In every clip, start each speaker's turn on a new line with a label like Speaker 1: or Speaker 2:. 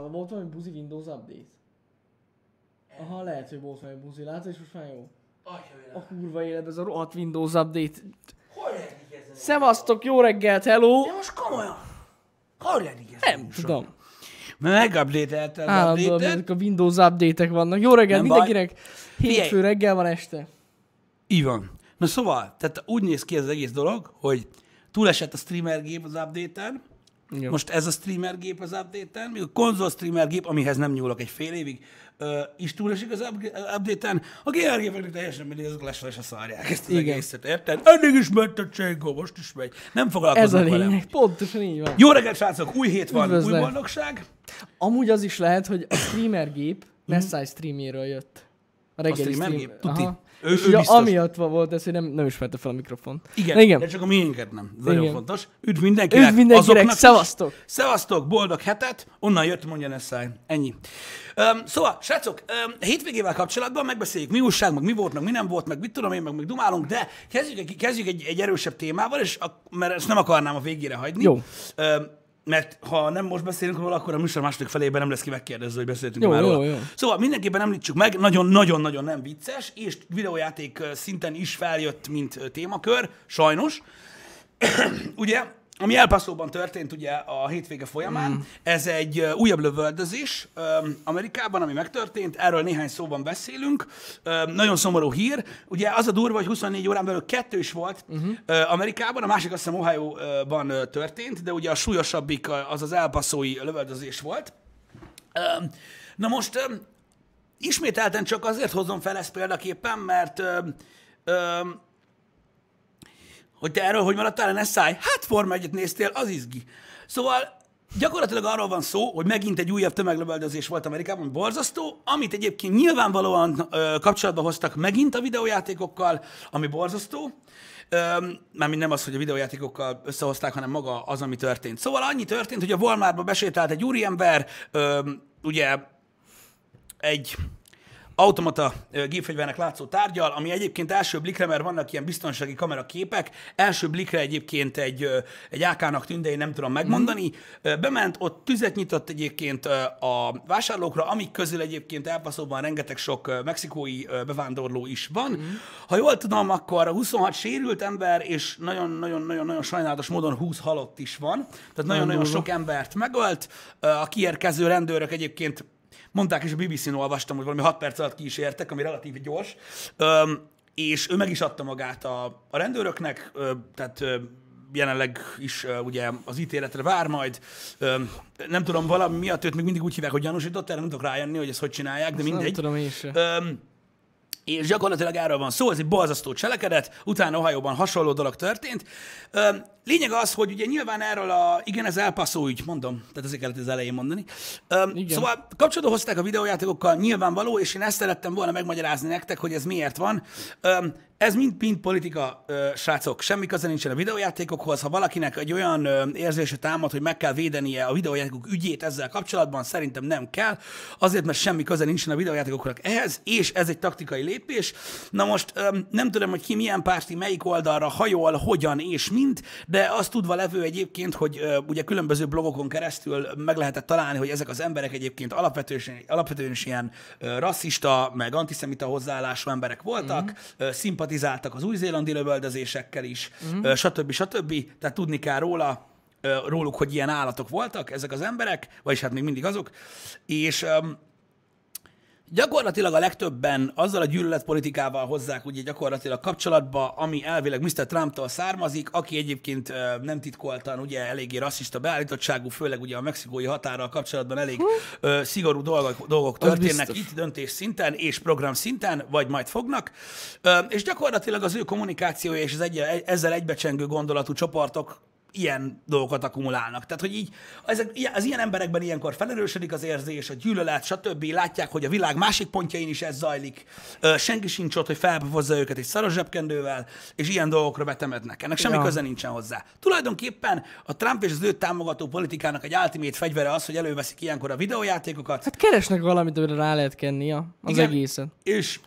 Speaker 1: Volt valami buzi Windows update? Aha, lehet, hogy volt valami buzi. Látod, és most már jó. A kurva életben ez a rohadt Windows update.
Speaker 2: Hol lehet így kezdeni?
Speaker 1: Szevasztok, jó reggelt, hello!
Speaker 2: De most komolyan. Hol lehet így kezdeni?
Speaker 1: Nem tudom.
Speaker 2: Mert megupdate-elte az
Speaker 1: Állandóan
Speaker 2: update
Speaker 1: ezek a Windows update-ek vannak. Jó reggel
Speaker 2: Nem baj.
Speaker 1: mindenkinek. Hétfő reggel van este.
Speaker 2: Így van. Na szóval, tehát úgy néz ki ez az egész dolog, hogy túlesett a streamer gép az update-en,
Speaker 1: Igen.
Speaker 2: most ez a streamer gép az update-en, míg a konzol streamer gép, amihez nem nyúlok egy fél évig, ö, is túlesik az up- update-en, a GR gépeknek teljesen mindig azok lesre és a szarják ezt az
Speaker 1: Igen.
Speaker 2: egészet, érted? Eddig is ment a Csénkó, most is megy. Nem
Speaker 1: Ez a
Speaker 2: foglalkoznak velem.
Speaker 1: lényeg. Pontosan így van.
Speaker 2: Jó reggelt, srácok! Új hét van,
Speaker 1: Üdvözlet.
Speaker 2: új boldogság.
Speaker 1: Amúgy az is lehet, hogy a streamer gép Messai streamjéről jött. A reggeli
Speaker 2: Mhm. streamer
Speaker 1: stream.
Speaker 2: gép? Tuti.
Speaker 1: Aha.
Speaker 2: Ő- ő
Speaker 1: ugye
Speaker 2: biztos.
Speaker 1: amiatt volt ez, hogy nem, nem ismerte fel a mikrofon.
Speaker 2: Igen,
Speaker 1: Na igen.
Speaker 2: de csak a miénket nem. Ez nagyon
Speaker 1: Igen.
Speaker 2: fontos. Üdv mindenkinek!
Speaker 1: Üdv mindenkinek,
Speaker 2: azoknak is.
Speaker 1: szevasztok!
Speaker 2: Szevasztok, boldog hetet! Onnan jött, mondja Nessai. Ennyi. Um, szóval, srácok, um, hétvégével kapcsolatban megbeszéljük, mi újság, meg mi volt, meg mi nem volt, meg mit tudom én, meg, meg dumálunk, de kezdjük, egy- kezdjük egy, egy erősebb témával, és a, mert ezt nem akarnám a végére hagyni.
Speaker 1: Jó.
Speaker 2: Um, mert ha nem most beszélünk róla, akkor a műsor második felében nem lesz ki megkérdezve, hogy beszéltünk
Speaker 1: Jó,
Speaker 2: már
Speaker 1: jó,
Speaker 2: róla.
Speaker 1: jó.
Speaker 2: Szóval mindenképpen említsük meg, nagyon-nagyon-nagyon nem vicces, és videójáték szinten is feljött, mint témakör, sajnos. ugye, ami elpasszóban történt ugye a hétvége folyamán, mm. ez egy újabb lövöldözés ö, Amerikában, ami megtörtént, erről néhány szóban beszélünk. Ö, nagyon szomorú hír. Ugye az a durva, hogy 24 órán belül kettő is volt uh-huh. Amerikában, a másik azt hiszem Ohio-ban ö, történt, de ugye a súlyosabbik ö, az az elpasszói lövöldözés volt. Öm, Na most öm, ismételten csak azért hozom fel ezt példaképpen, mert öm, öm, hogy te erről hogy maradtál, Nessai? Hát Forma egyet néztél, az izgi. Szóval gyakorlatilag arról van szó, hogy megint egy újabb tömeglövöldözés volt Amerikában, borzasztó, amit egyébként nyilvánvalóan ö, kapcsolatba hoztak megint a videójátékokkal, ami borzasztó. Mármint nem az, hogy a videójátékokkal összehozták, hanem maga az, ami történt. Szóval annyi történt, hogy a Walmartba besétált egy úriember, öm, ugye egy automata gépfegyvernek látszó tárgyal, ami egyébként első blikre, mert vannak ilyen biztonsági kameraképek, első blikre egyébként egy, egy AK-nak tűnt, de én nem tudom megmondani. Mm. Bement, ott tüzet nyitott egyébként a vásárlókra, amik közül egyébként elpasszóban rengeteg sok mexikói bevándorló is van. Mm. Ha jól tudom, akkor 26 sérült ember, és nagyon-nagyon-nagyon sajnálatos módon 20 halott is van. Tehát nagyon-nagyon sok embert megölt. A kiérkező rendőrök egyébként mondták, és a BBC-n olvastam, hogy valami 6 perc alatt ki is értek, ami relatív gyors, Öm, és ő meg is adta magát a, a rendőröknek, ö, tehát ö, jelenleg is ö, ugye az ítéletre vár majd. Öm, nem tudom, valami miatt őt még mindig úgy hívják, hogy gyanúsított, erre nem tudok rájönni, hogy ezt hogy csinálják, de
Speaker 1: Nem
Speaker 2: mindegy.
Speaker 1: tudom én se.
Speaker 2: Öm, és gyakorlatilag erről van szó, ez egy borzasztó cselekedet, utána Ohio-ban hasonló dolog történt. Öm, lényeg az, hogy ugye nyilván erről a, igen, ez elpasszó ügy, mondom, tehát ezért kellett az elején mondani.
Speaker 1: Igen.
Speaker 2: szóval kapcsolatba hozták a videójátékokkal, nyilvánvaló, és én ezt szerettem volna megmagyarázni nektek, hogy ez miért van. Öm, ez mind, mind politika, ö, srácok, semmi köze nincsen a videójátékokhoz. Ha valakinek egy olyan ö, érzése támad, hogy meg kell védenie a videójátékok ügyét ezzel kapcsolatban, szerintem nem kell. Azért, mert semmi köze nincsen a videójátékoknak ehhez, és ez egy taktikai lépés. Na most ö, nem tudom, hogy ki milyen párti, melyik oldalra hajol, hogyan és mint, de azt tudva levő egyébként, hogy ugye különböző blogokon keresztül meg lehetett találni, hogy ezek az emberek egyébként alapvetően, alapvetően is ilyen rasszista, meg antiszemita hozzáállású emberek voltak, mm-hmm. szimpatizáltak az új-zélandi lövöldözésekkel is, mm-hmm. stb. stb. Tehát tudni kell róla, róluk, hogy ilyen állatok voltak ezek az emberek, vagyis hát még mindig azok, és Gyakorlatilag a legtöbben azzal a gyűlöletpolitikával hozzák ugye gyakorlatilag kapcsolatba, ami elvileg Mr. Trumptól származik, aki egyébként nem titkoltan ugye eléggé rasszista beállítottságú, főleg ugye a mexikói határral kapcsolatban elég ö, szigorú dolgok, dolgok történnek
Speaker 1: biztos.
Speaker 2: itt döntés szinten és program szinten, vagy majd fognak. Ö, és gyakorlatilag az ő kommunikációja és az egy, ezzel egybecsengő gondolatú csoportok ilyen dolgokat akkumulálnak. Tehát, hogy így ezek, az ilyen emberekben ilyenkor felerősödik az érzés, a gyűlölet, stb. Látják, hogy a világ másik pontjain is ez zajlik. Senki sincs ott, hogy felpofozza őket egy szaros zsebkendővel, és ilyen dolgokra betemetnek. Ennek semmi
Speaker 1: Ja.
Speaker 2: köze nincsen hozzá. Tulajdonképpen a Trump és az őt támogató politikának egy ultimate fegyvere az, hogy előveszik ilyenkor a videójátékokat,
Speaker 1: Hát keresnek valamit, amire rá lehet kenni ja, az
Speaker 2: Igen.
Speaker 1: egészet.
Speaker 2: és,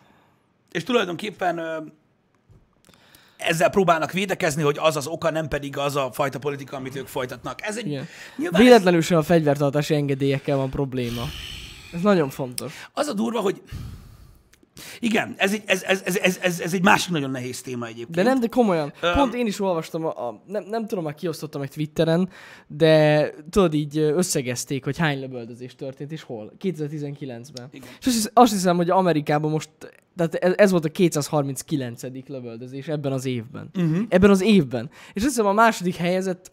Speaker 2: és tulajdonképpen ezzel próbálnak védekezni, hogy az az oka, nem pedig az a fajta politika, amit ők folytatnak. Ez egy...
Speaker 1: Igen.
Speaker 2: Nyilván
Speaker 1: Véletlenül sem a fegyvertartási engedélyekkel van probléma. Ez nagyon fontos.
Speaker 2: Az a durva, hogy igen, ez egy, ez, ez, ez, ez, ez, ez egy másik nagyon nehéz téma egyébként.
Speaker 1: De nem, de komolyan.
Speaker 2: Öm.
Speaker 1: Pont én is olvastam, a, a, nem, nem tudom, már kiosztottam meg Twitteren, de tudod, így összegezték, hogy hány lövöldözés történt, és hol. 2019-ben.
Speaker 2: Igen.
Speaker 1: És azt azt hiszem, hogy Amerikában most, tehát ez, ez volt a 239. lövöldözés ebben az évben.
Speaker 2: Uh-huh.
Speaker 1: Ebben az évben. És azt hiszem a második helyezett,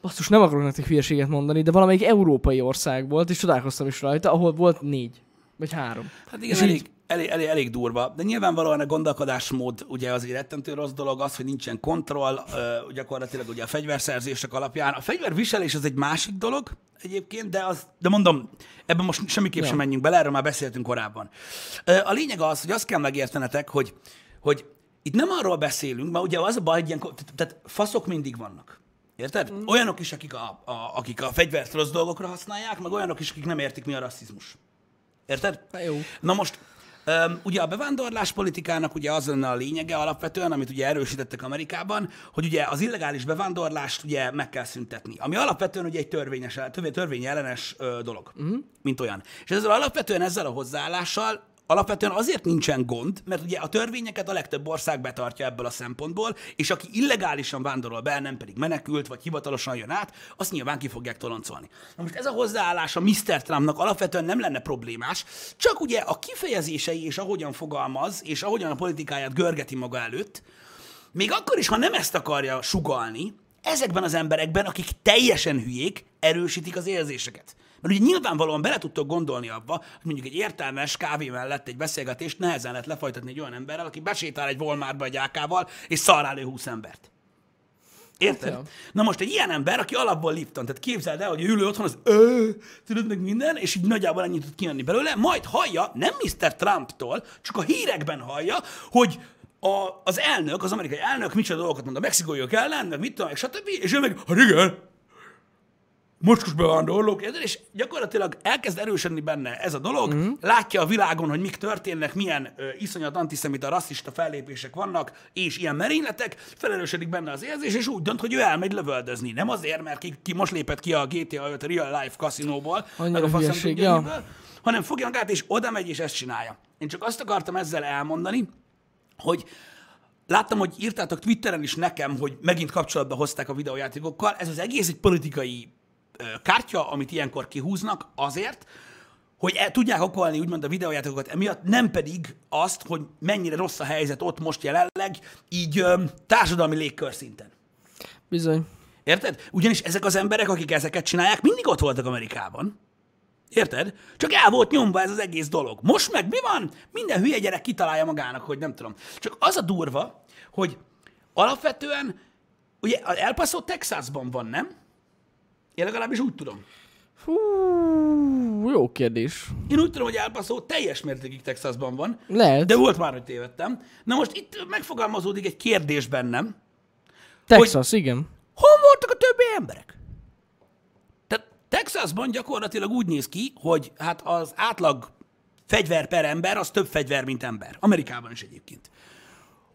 Speaker 1: basszus, nem akarok nektek hülyeséget mondani, de valamelyik európai ország volt, és csodálkoztam is rajta, ahol volt négy. Vagy három.
Speaker 2: Hát igen,
Speaker 1: És
Speaker 2: elég, elég, elég, elég durva. De nyilvánvalóan a gondolkodásmód ugye az egy rettentő rossz dolog, az, hogy nincsen kontroll, ö, gyakorlatilag ugye a fegyverszerzések alapján. A fegyverviselés az egy másik dolog egyébként, de, az, de mondom, ebben most semmiképp
Speaker 1: Ja.
Speaker 2: sem menjünk bele, erről már beszéltünk korábban. A lényeg az, hogy azt kell megértenetek, hogy, hogy itt nem arról beszélünk, mert ugye az a baj, ilyen, tehát faszok mindig vannak. Érted? Mm. Olyanok is, akik a, a, akik a fegyvert rossz dolgokra használják, meg olyanok is, akik nem értik, mi a rasszizmus. Érted?
Speaker 1: Na jó.
Speaker 2: Na most, öm, ugye a bevándorlás politikának ugye az lenne a lényege alapvetően, amit ugye erősítettek Amerikában, hogy ugye az illegális bevándorlást ugye meg kell szüntetni. Ami alapvetően ugye egy törvényes, törvény- törvényellenes ö, dolog, uh-huh. mint olyan. És ezzel alapvetően ezzel a hozzáállással Alapvetően azért nincsen gond, mert ugye a törvényeket a legtöbb ország betartja ebből a szempontból, és aki illegálisan vándorol be, nem pedig menekült, vagy hivatalosan jön át, azt nyilván ki fogják toloncolni. Na most ez a hozzáállás a Mr. Trumpnak alapvetően nem lenne problémás, csak ugye a kifejezései és ahogyan fogalmaz, és ahogyan a politikáját görgeti maga előtt, még akkor is, ha nem ezt akarja sugalni, ezekben az emberekben, akik teljesen hülyék, erősítik az érzéseket. Mert ugye nyilvánvalóan bele tudtok gondolni abba, hogy mondjuk egy értelmes kávé mellett egy beszélgetést nehezen lehet lefolytatni egy olyan emberrel, aki besétál egy Walmartba egy ákával, és szar rá lő 20 embert. Érted?
Speaker 1: Hát.
Speaker 2: Na most egy ilyen ember, aki alapból Lipton, tehát képzeld el, hogy ülő otthon az ö, tudod meg minden, és így nagyjából ennyit tud kijönni belőle, majd hallja, nem Mr. Trumptól, csak a hírekben hallja, hogy a, az elnök, az amerikai elnök micsoda dolgokat mond a mexikóiak ellen, meg mit tudom, meg stb. És ő meg, hát igen, mocskos bevándorlók, és gyakorlatilag elkezd erősödni benne ez a dolog, mm. látja a világon, hogy mik történnek, milyen ö, iszonyat antiszemita, rasszista fellépések vannak, és ilyen merényletek, felerősödik benne az érzés, és úgy dönt, hogy ő elmegy lövöldözni. Nem azért, mert ki, ki most lépett ki a GTA 5 Real Life kaszinóból, meg a faszom
Speaker 1: ja.
Speaker 2: hanem fogja magát, és oda megy, és ezt csinálja. Én csak azt akartam ezzel elmondani, hogy láttam, hogy írtátok Twitteren is nekem, hogy megint kapcsolatba hozták a videójátékokkal. Ez az egész egy politikai kártya, amit ilyenkor kihúznak azért, hogy el, tudják okolni úgymond a videójátékokat emiatt, nem pedig azt, hogy mennyire rossz a helyzet ott most jelenleg, így ö, társadalmi légkör szinten.
Speaker 1: Bizony.
Speaker 2: Érted? Ugyanis ezek az emberek, akik ezeket csinálják, mindig ott voltak Amerikában. Érted? Csak el volt nyomva ez az egész dolog. Most meg mi van? Minden hülye gyerek kitalálja magának, hogy nem tudom. Csak az a durva, hogy alapvetően, ugye El Paso Texasban van, nem? Én legalábbis úgy tudom.
Speaker 1: Hú, jó kérdés.
Speaker 2: Én úgy tudom, hogy El Paso teljes mértékig Texasban van,
Speaker 1: Lehet.
Speaker 2: de volt már, hogy tévedtem. Na most itt megfogalmazódik egy kérdés bennem.
Speaker 1: Texas, igen.
Speaker 2: Hol voltak a többi emberek? Tehát Texasban gyakorlatilag úgy néz ki, hogy hát az átlag fegyver per ember, az több fegyver, mint ember. Amerikában is egyébként.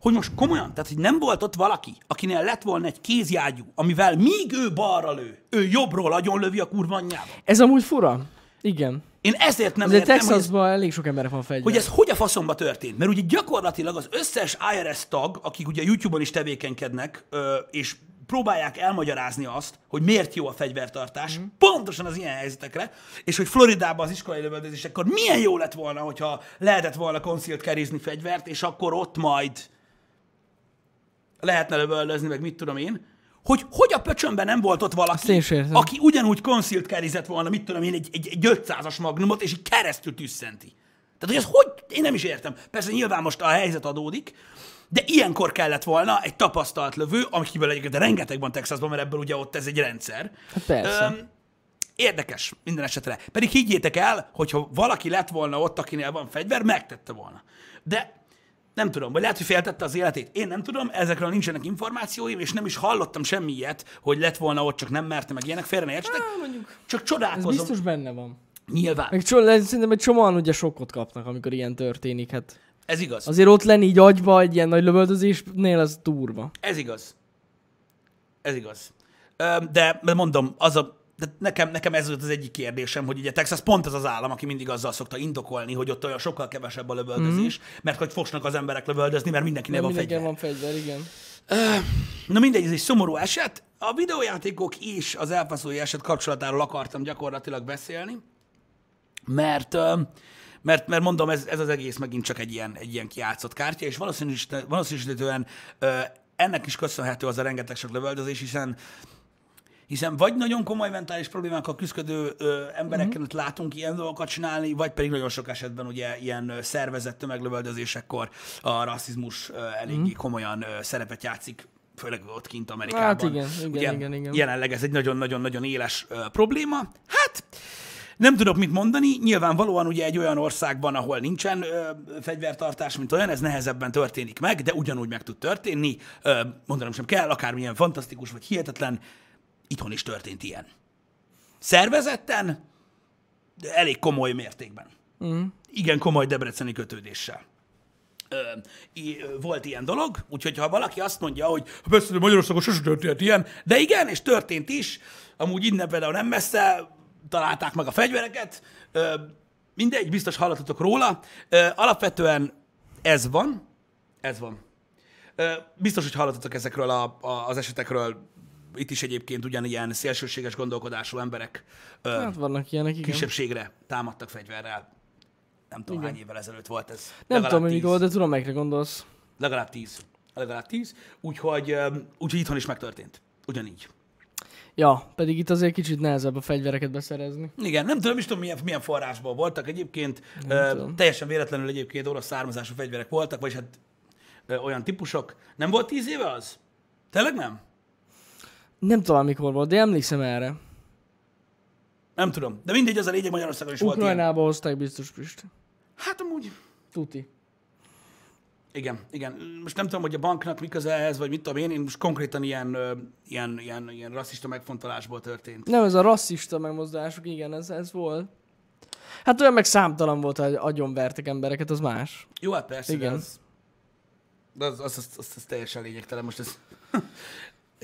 Speaker 2: Hogy most komolyan, tehát hogy nem volt ott valaki, akinél lett volna egy kézjágyú, amivel míg ő balra lő, ő jobbról agyonlövi a kurva anyjába.
Speaker 1: Ez amúgy fura. Igen.
Speaker 2: Én ezért nem
Speaker 1: Azért
Speaker 2: értem, hogy ez,
Speaker 1: Texasban elég sok ember van fegyver.
Speaker 2: hogy ez hogy a faszomba történt. Mert ugye gyakorlatilag az összes IRS tag, akik ugye YouTube-on is tevékenykednek, és próbálják elmagyarázni azt, hogy miért jó a fegyvertartás, mm. pontosan az ilyen helyzetekre, és hogy Floridában az iskolai lövöldözésekkor milyen jó lett volna, hogyha lehetett volna concealed carry fegyvert, és akkor ott majd lehetne lövöldözni, meg mit tudom én, hogy hogy a pöcsönben nem volt ott valaki, aki ugyanúgy concealed carry volna, mit tudom én, egy, egy, egy 500-as magnumot, és így keresztül tüsszenti. Tehát, hogy ez hogy, én nem is értem. Persze nyilván most a helyzet adódik, de ilyenkor kellett volna egy tapasztalt lövő, amiből egyébként rengeteg van Texasban, mert ebből ugye ott ez egy rendszer.
Speaker 1: Hát persze.
Speaker 2: Öm, érdekes minden esetre. Pedig higgyétek el, hogyha valaki lett volna ott, akinél van fegyver, megtette volna. De nem tudom, vagy lehet, hogy féltette az életét. Én nem tudom, ezekről nincsenek információim, és nem is hallottam semmi ilyet, hogy lett volna ott, csak nem merte meg ilyenek, félre ne értsetek. Csak
Speaker 1: Ez
Speaker 2: csodálkozom.
Speaker 1: biztos benne van.
Speaker 2: Nyilván.
Speaker 1: Meg csó, le- szerintem egy csomóan ugye sokkot kapnak, amikor ilyen történik. Hát
Speaker 2: Ez igaz.
Speaker 1: Azért ott lenni így agyba egy ilyen nagy lövöldözésnél, az durva.
Speaker 2: Ez igaz. Ez igaz. De mondom, az a, de nekem, nekem ez volt az egyik kérdésem, hogy ugye Texas pont az az állam, aki mindig azzal szokta indokolni, hogy ott olyan sokkal kevesebb a lövöldözés, mm-hmm. mert hogy fosnak az emberek lövöldözni, mert mindenkinek van fegyver.
Speaker 1: van fegyver, igen.
Speaker 2: Na mindegy, ez egy szomorú eset. A videójátékok és az elfaszói eset kapcsolatáról akartam gyakorlatilag beszélni, mert, mert, mert mondom, ez, ez az egész megint csak egy ilyen, egy ilyen kiátszott kártya, és valószínűsít- valószínűsítően ö, ennek is köszönhető az a rengeteg sok lövöldözés, hiszen hiszen vagy nagyon komoly mentális problémákkal küzdő ö, embereken mm-hmm. látunk ilyen dolgokat csinálni, vagy pedig nagyon sok esetben ugye ilyen szervezett tömeglövöldözésekkor a rasszizmus ö, eléggé mm-hmm. komolyan ö, szerepet játszik, főleg ott kint Amerikában.
Speaker 1: Hát igen, igen,
Speaker 2: ugye,
Speaker 1: igen, igen.
Speaker 2: Jelenleg ez egy nagyon-nagyon-nagyon éles ö, probléma. Hát nem tudok mit mondani, nyilvánvalóan ugye egy olyan országban, ahol nincsen ö, fegyvertartás, mint olyan, ez nehezebben történik meg, de ugyanúgy meg tud történni. Ö, mondanom sem kell, akármilyen fantasztikus vagy hihetetlen, itthon is történt ilyen. Szervezetten, de elég komoly mértékben.
Speaker 1: Mm.
Speaker 2: Igen komoly debreceni kötődéssel. Ö, i- ö, volt ilyen dolog, úgyhogy ha valaki azt mondja, hogy "Hát persze, Magyarországon sosem történt ilyen, de igen, és történt is, amúgy innen például nem messze találták meg a fegyvereket, ö, mindegy, biztos hallottatok róla. Ö, alapvetően ez van, ez van. Biztos, hogy hallottatok ezekről a, a, az esetekről, itt is egyébként ugyanilyen szélsőséges gondolkodású emberek ö,
Speaker 1: Hát vannak ilyenek, igen.
Speaker 2: kisebbségre támadtak fegyverrel. Nem tudom, hány évvel ezelőtt volt ez.
Speaker 1: Nem
Speaker 2: Legalább
Speaker 1: tudom, mikor, de tudom, melyikre gondolsz.
Speaker 2: Legalább tíz. Legalább tíz. Úgyhogy, öm, úgyhogy itthon is megtörtént. Ugyanígy.
Speaker 1: Ja, pedig itt azért kicsit nehezebb a fegyvereket beszerezni.
Speaker 2: Igen, nem tudom, is tudom, milyen, milyen forrásból voltak egyébként.
Speaker 1: Nem
Speaker 2: Ö,
Speaker 1: tudom.
Speaker 2: teljesen véletlenül egyébként orosz származású fegyverek voltak, vagy hát ö, olyan típusok. Nem volt tíz éve az? Tényleg nem?
Speaker 1: Nem tudom, mikor volt, de emlékszem erre.
Speaker 2: Nem tudom. De mindegy, az a lényeg Magyarországon is volt ilyen.
Speaker 1: Ukrajnába hozták biztos Pisti.
Speaker 2: Hát amúgy,
Speaker 1: Tuti.
Speaker 2: igen, igen. Most nem tudom, hogy a banknak mi köze ehhez, vagy mit tudom én, én most konkrétan ilyen, ö, ilyen, ilyen, ilyen rasszista megfontolásból történt.
Speaker 1: Nem, ez a rasszista megmozdulások, igen, ez, ez volt. Hát olyan meg számtalan volt, hogy agyonvertek embereket, az más.
Speaker 2: Jó, hát persze,
Speaker 1: Igen.
Speaker 2: de az, de az, az, az, az, az teljesen lényegtelen. Most ez,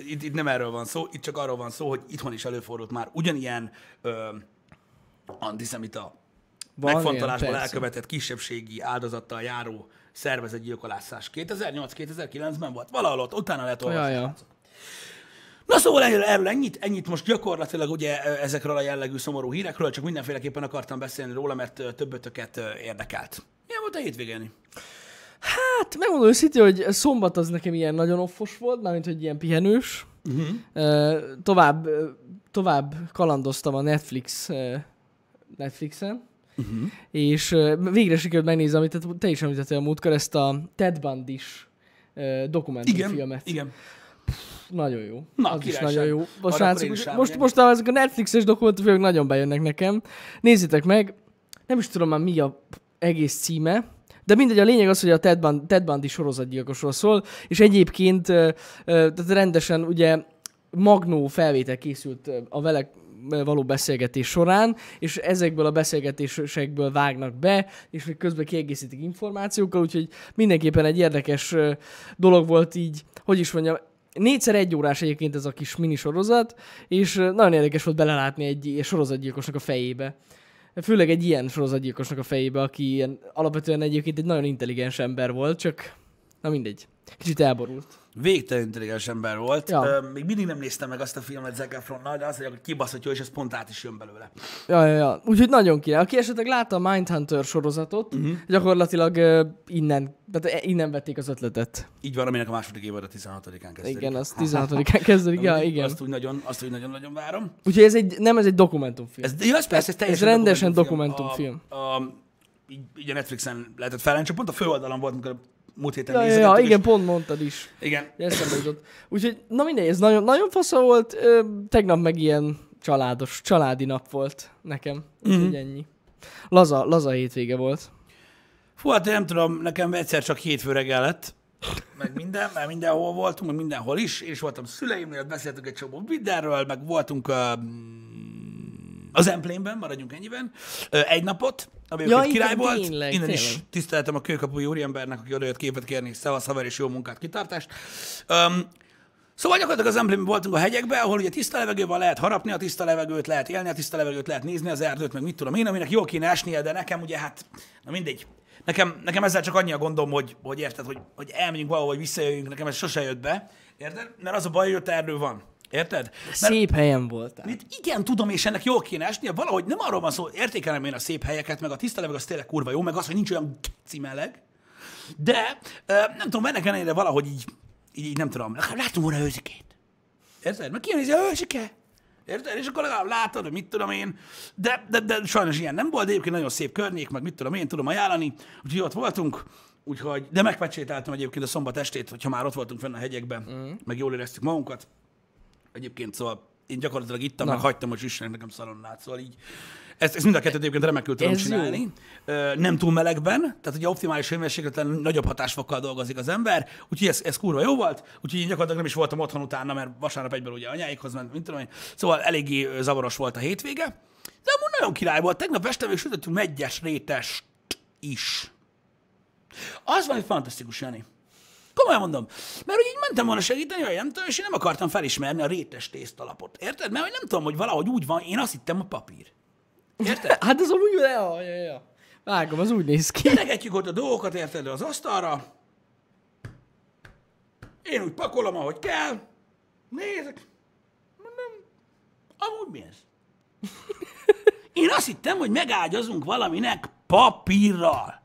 Speaker 2: itt, itt nem erről van szó, itt csak arról van szó, hogy itthon is előfordult már ugyanilyen ö, antiszemita
Speaker 1: Van
Speaker 2: megfontolásból
Speaker 1: ilyen,
Speaker 2: elkövetett kisebbségi áldozattal járó szervezetgyilkolászás. 2008-2009-ben volt valahol ott, utána lehet olvasni.
Speaker 1: Ja, ja.
Speaker 2: Na szóval erről, erről ennyit, ennyit most gyakorlatilag ugye ezekről a jellegű szomorú hírekről, csak mindenféleképpen akartam beszélni róla, mert többötöket érdekelt. Milyen volt a hétvégén?
Speaker 1: Hát megmondom őszintén, hogy szombat az nekem ilyen nagyon offos volt, mármint, hogy ilyen pihenős. Uh-huh. Tovább, ö, tovább kalandoztam a Netflix, ö, Netflixen, uh-huh. és ö, végre sikerült megnézni, amit te- is említettél a múltkor, ezt a Ted Bundy-s ö, dokumentumfilmet.
Speaker 2: igen.
Speaker 1: Nagyon jó.
Speaker 2: Na,
Speaker 1: az is nagyon jó. Most,
Speaker 2: akkor
Speaker 1: srácok, most,
Speaker 2: rámegyek.
Speaker 1: most ezek a Netflixes dokumentumfilmek nagyon bejönnek nekem. Nézzétek meg. Nem is tudom már mi a egész címe, de mindegy, a lényeg az, hogy a Ted, Bun- Ted Bundy sorozatgyilkosról szól, és egyébként tehát rendesen ugye magnó felvétel készült a vele való beszélgetés során, és ezekből a beszélgetésekből vágnak be, és még közben kiegészítik információkkal, úgyhogy mindenképpen egy érdekes dolog volt így, hogy is mondjam, négyszer egy órás egyébként ez a kis minisorozat, és nagyon érdekes volt belelátni egy sorozatgyilkosnak a fejébe. Főleg egy ilyen sorozatgyilkosnak a fejébe, aki ilyen, alapvetően egyébként egy nagyon intelligens ember volt, csak na mindegy. Kicsit elborult.
Speaker 2: Végtelen intelligens ember volt.
Speaker 1: Ja.
Speaker 2: Még mindig nem néztem meg azt a filmet Zac Efronnal, de azt mondják, hogy kibaszott jó, és ez pont át is jön belőle.
Speaker 1: Ja, ja, ja. Úgyhogy nagyon király. Aki esetleg látta a Mindhunter sorozatot, uh-huh. gyakorlatilag uh, innen, tehát e- innen vették az ötletet.
Speaker 2: Így van, aminek a második évad a 16-án kezdődik.
Speaker 1: Igen, az 16-án kezdődik. ja, igen.
Speaker 2: Azt úgy nagyon, azt úgy nagyon-nagyon várom.
Speaker 1: Úgyhogy ez egy, nem ez egy dokumentumfilm.
Speaker 2: Ez, ja, ez persze, ez teljesen
Speaker 1: rendesen
Speaker 2: dokumentumfilm. A, a, így, így a Netflixen lehetett felvenni, csak pont a főoldalon volt, amikor múlt héten
Speaker 1: ja, ja,
Speaker 2: nézegettük,
Speaker 1: ja,
Speaker 2: és-
Speaker 1: igen, pont mondtad is.
Speaker 2: igen.
Speaker 1: Eszembe jutott. Úgyhogy, na mindegy, ez nagyon, nagyon fasza volt. Ö, tegnap meg ilyen családos, családi nap volt nekem. Úgyhogy
Speaker 2: Mhm.
Speaker 1: ennyi. Laza, laza hétvége volt.
Speaker 2: Fú, hát nem tudom, nekem egyszer csak hétfő reggel lett, meg minden, mert mindenhol voltunk, meg mindenhol is. Én is voltam szüleimnél, beszéltünk egy csomó mindenről, meg voltunk uh, az Emplénben, maradjunk ennyiben, egy napot, ami
Speaker 1: Ja,
Speaker 2: király volt.
Speaker 1: tényleg,
Speaker 2: Innen is
Speaker 1: tényleg.
Speaker 2: tiszteltem a kőkapuji úriembernek, aki odajött képet kérni, szevasz haver és jó munkát, kitartást. Um, Szóval gyakorlatilag az emblémben voltunk a hegyekben, ahol ugye tiszta levegő van, lehet harapni a tiszta levegőt, lehet élni a tiszta levegőt, lehet nézni az erdőt, meg mit tudom én, aminek jól kéne esnie, de nekem ugye hát, na mindegy. Nekem, nekem ezzel csak annyi a gondom, hogy, hogy érted, hogy, hogy elmegyünk valahol, hogy visszajöjjünk, nekem ez sose jött be, érted? Mert az a baj, hogy ott erdő van. Érted? Mert
Speaker 1: Szép helyen voltál.
Speaker 2: itt igen, tudom, és ennek jól kéne esnie, valahogy nem arról van szó, értékelem én a szép helyeket, meg a tiszta levegő az tényleg kurva jó, meg az, hogy nincs olyan cimeleg, de nem tudom, ennek ellenére valahogy így, így, így nem tudom, látom volna őzikét. Érted? Meg kijön, őzike. Érted? És akkor legalább látod, hogy mit tudom én. De, de, de sajnos ilyen nem volt, de egyébként nagyon szép környék, meg mit tudom én, tudom ajánlani. Úgyhogy ott voltunk, úgyhogy, de megpecsételtem egyébként a szombat estét, hogyha már ott voltunk fenn a hegyekben, mm. meg jól éreztük magunkat. Egyébként szóval én gyakorlatilag ittam,
Speaker 1: Na.
Speaker 2: meg hagytam, hogy süssenek nekem szalonnát, szóval így. Ezt, ezt mind a kettőt egyébként remekül tudom
Speaker 1: Ez jó.
Speaker 2: csinálni. Ö, nem túl melegben, tehát ugye optimális hőmérsékleten nagyobb hatásfokkal dolgozik az ember, úgyhogy ez, ez kurva jó volt, úgyhogy én gyakorlatilag nem is voltam otthon utána, mert vasárnap egyből ugye anyáikhoz ment, mint tudom én. Szóval eléggé zavaros volt a hétvége, de amúgy nagyon király volt. Tegnap este még sütöttünk megyes rétest is. Az van, hogy fantasztikus, Jani. Komolyan mondom. Mert hogy így mentem volna segíteni, vagy nem tudom, és én nem akartam felismerni a rétes tésztalapot. Érted? Mert hogy nem tudom, hogy valahogy úgy van, én azt hittem a papír. Érted?
Speaker 1: Hát az amúgy, ja, ja, ja. Vágom, az úgy néz ki.
Speaker 2: Tenegetjük ott a dolgokat, érted, az asztalra. Én úgy pakolom, ahogy kell. Nézek. Mondom, amúgy mi ez? Én azt hittem, hogy megágyazunk valaminek papírral.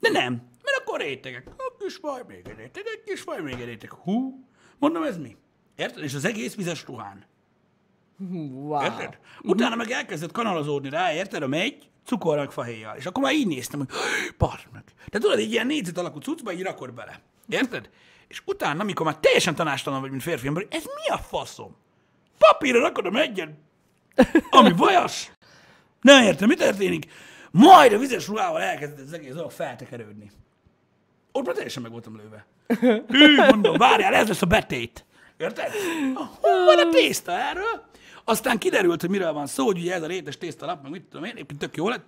Speaker 2: De nem, mert akkor rétegek. A kis faj, még egy réteg, egy kis faj, még egy réteg. Hú, mondom, ez mi? Érted? És az egész vizes ruhán.
Speaker 1: Wow.
Speaker 2: Érted? Utána meg elkezdett kanalazódni rá, érted? A megy, cukor meg fahéjjal. És akkor már így néztem, hogy part meg. De tudod, egy ilyen négyzet alakú cuccba így rakod bele. Érted? És utána, amikor már teljesen tanástalan vagy, mint férfi ember, ez mi a faszom? Papírra rakod a megyen, ami vajas. Nem értem, mi történik? Majd a vizes ruhával elkezdett az egész dolog feltekerődni. Ott már teljesen meg voltam lőve. Hű, mondom, várjál, ez lesz a betét. Érted? Hol van a tészta erről? Aztán kiderült, hogy miről van szó, hogy ugye ez a rétes tésztalap, meg mit tudom én, egyébként tök jó lett.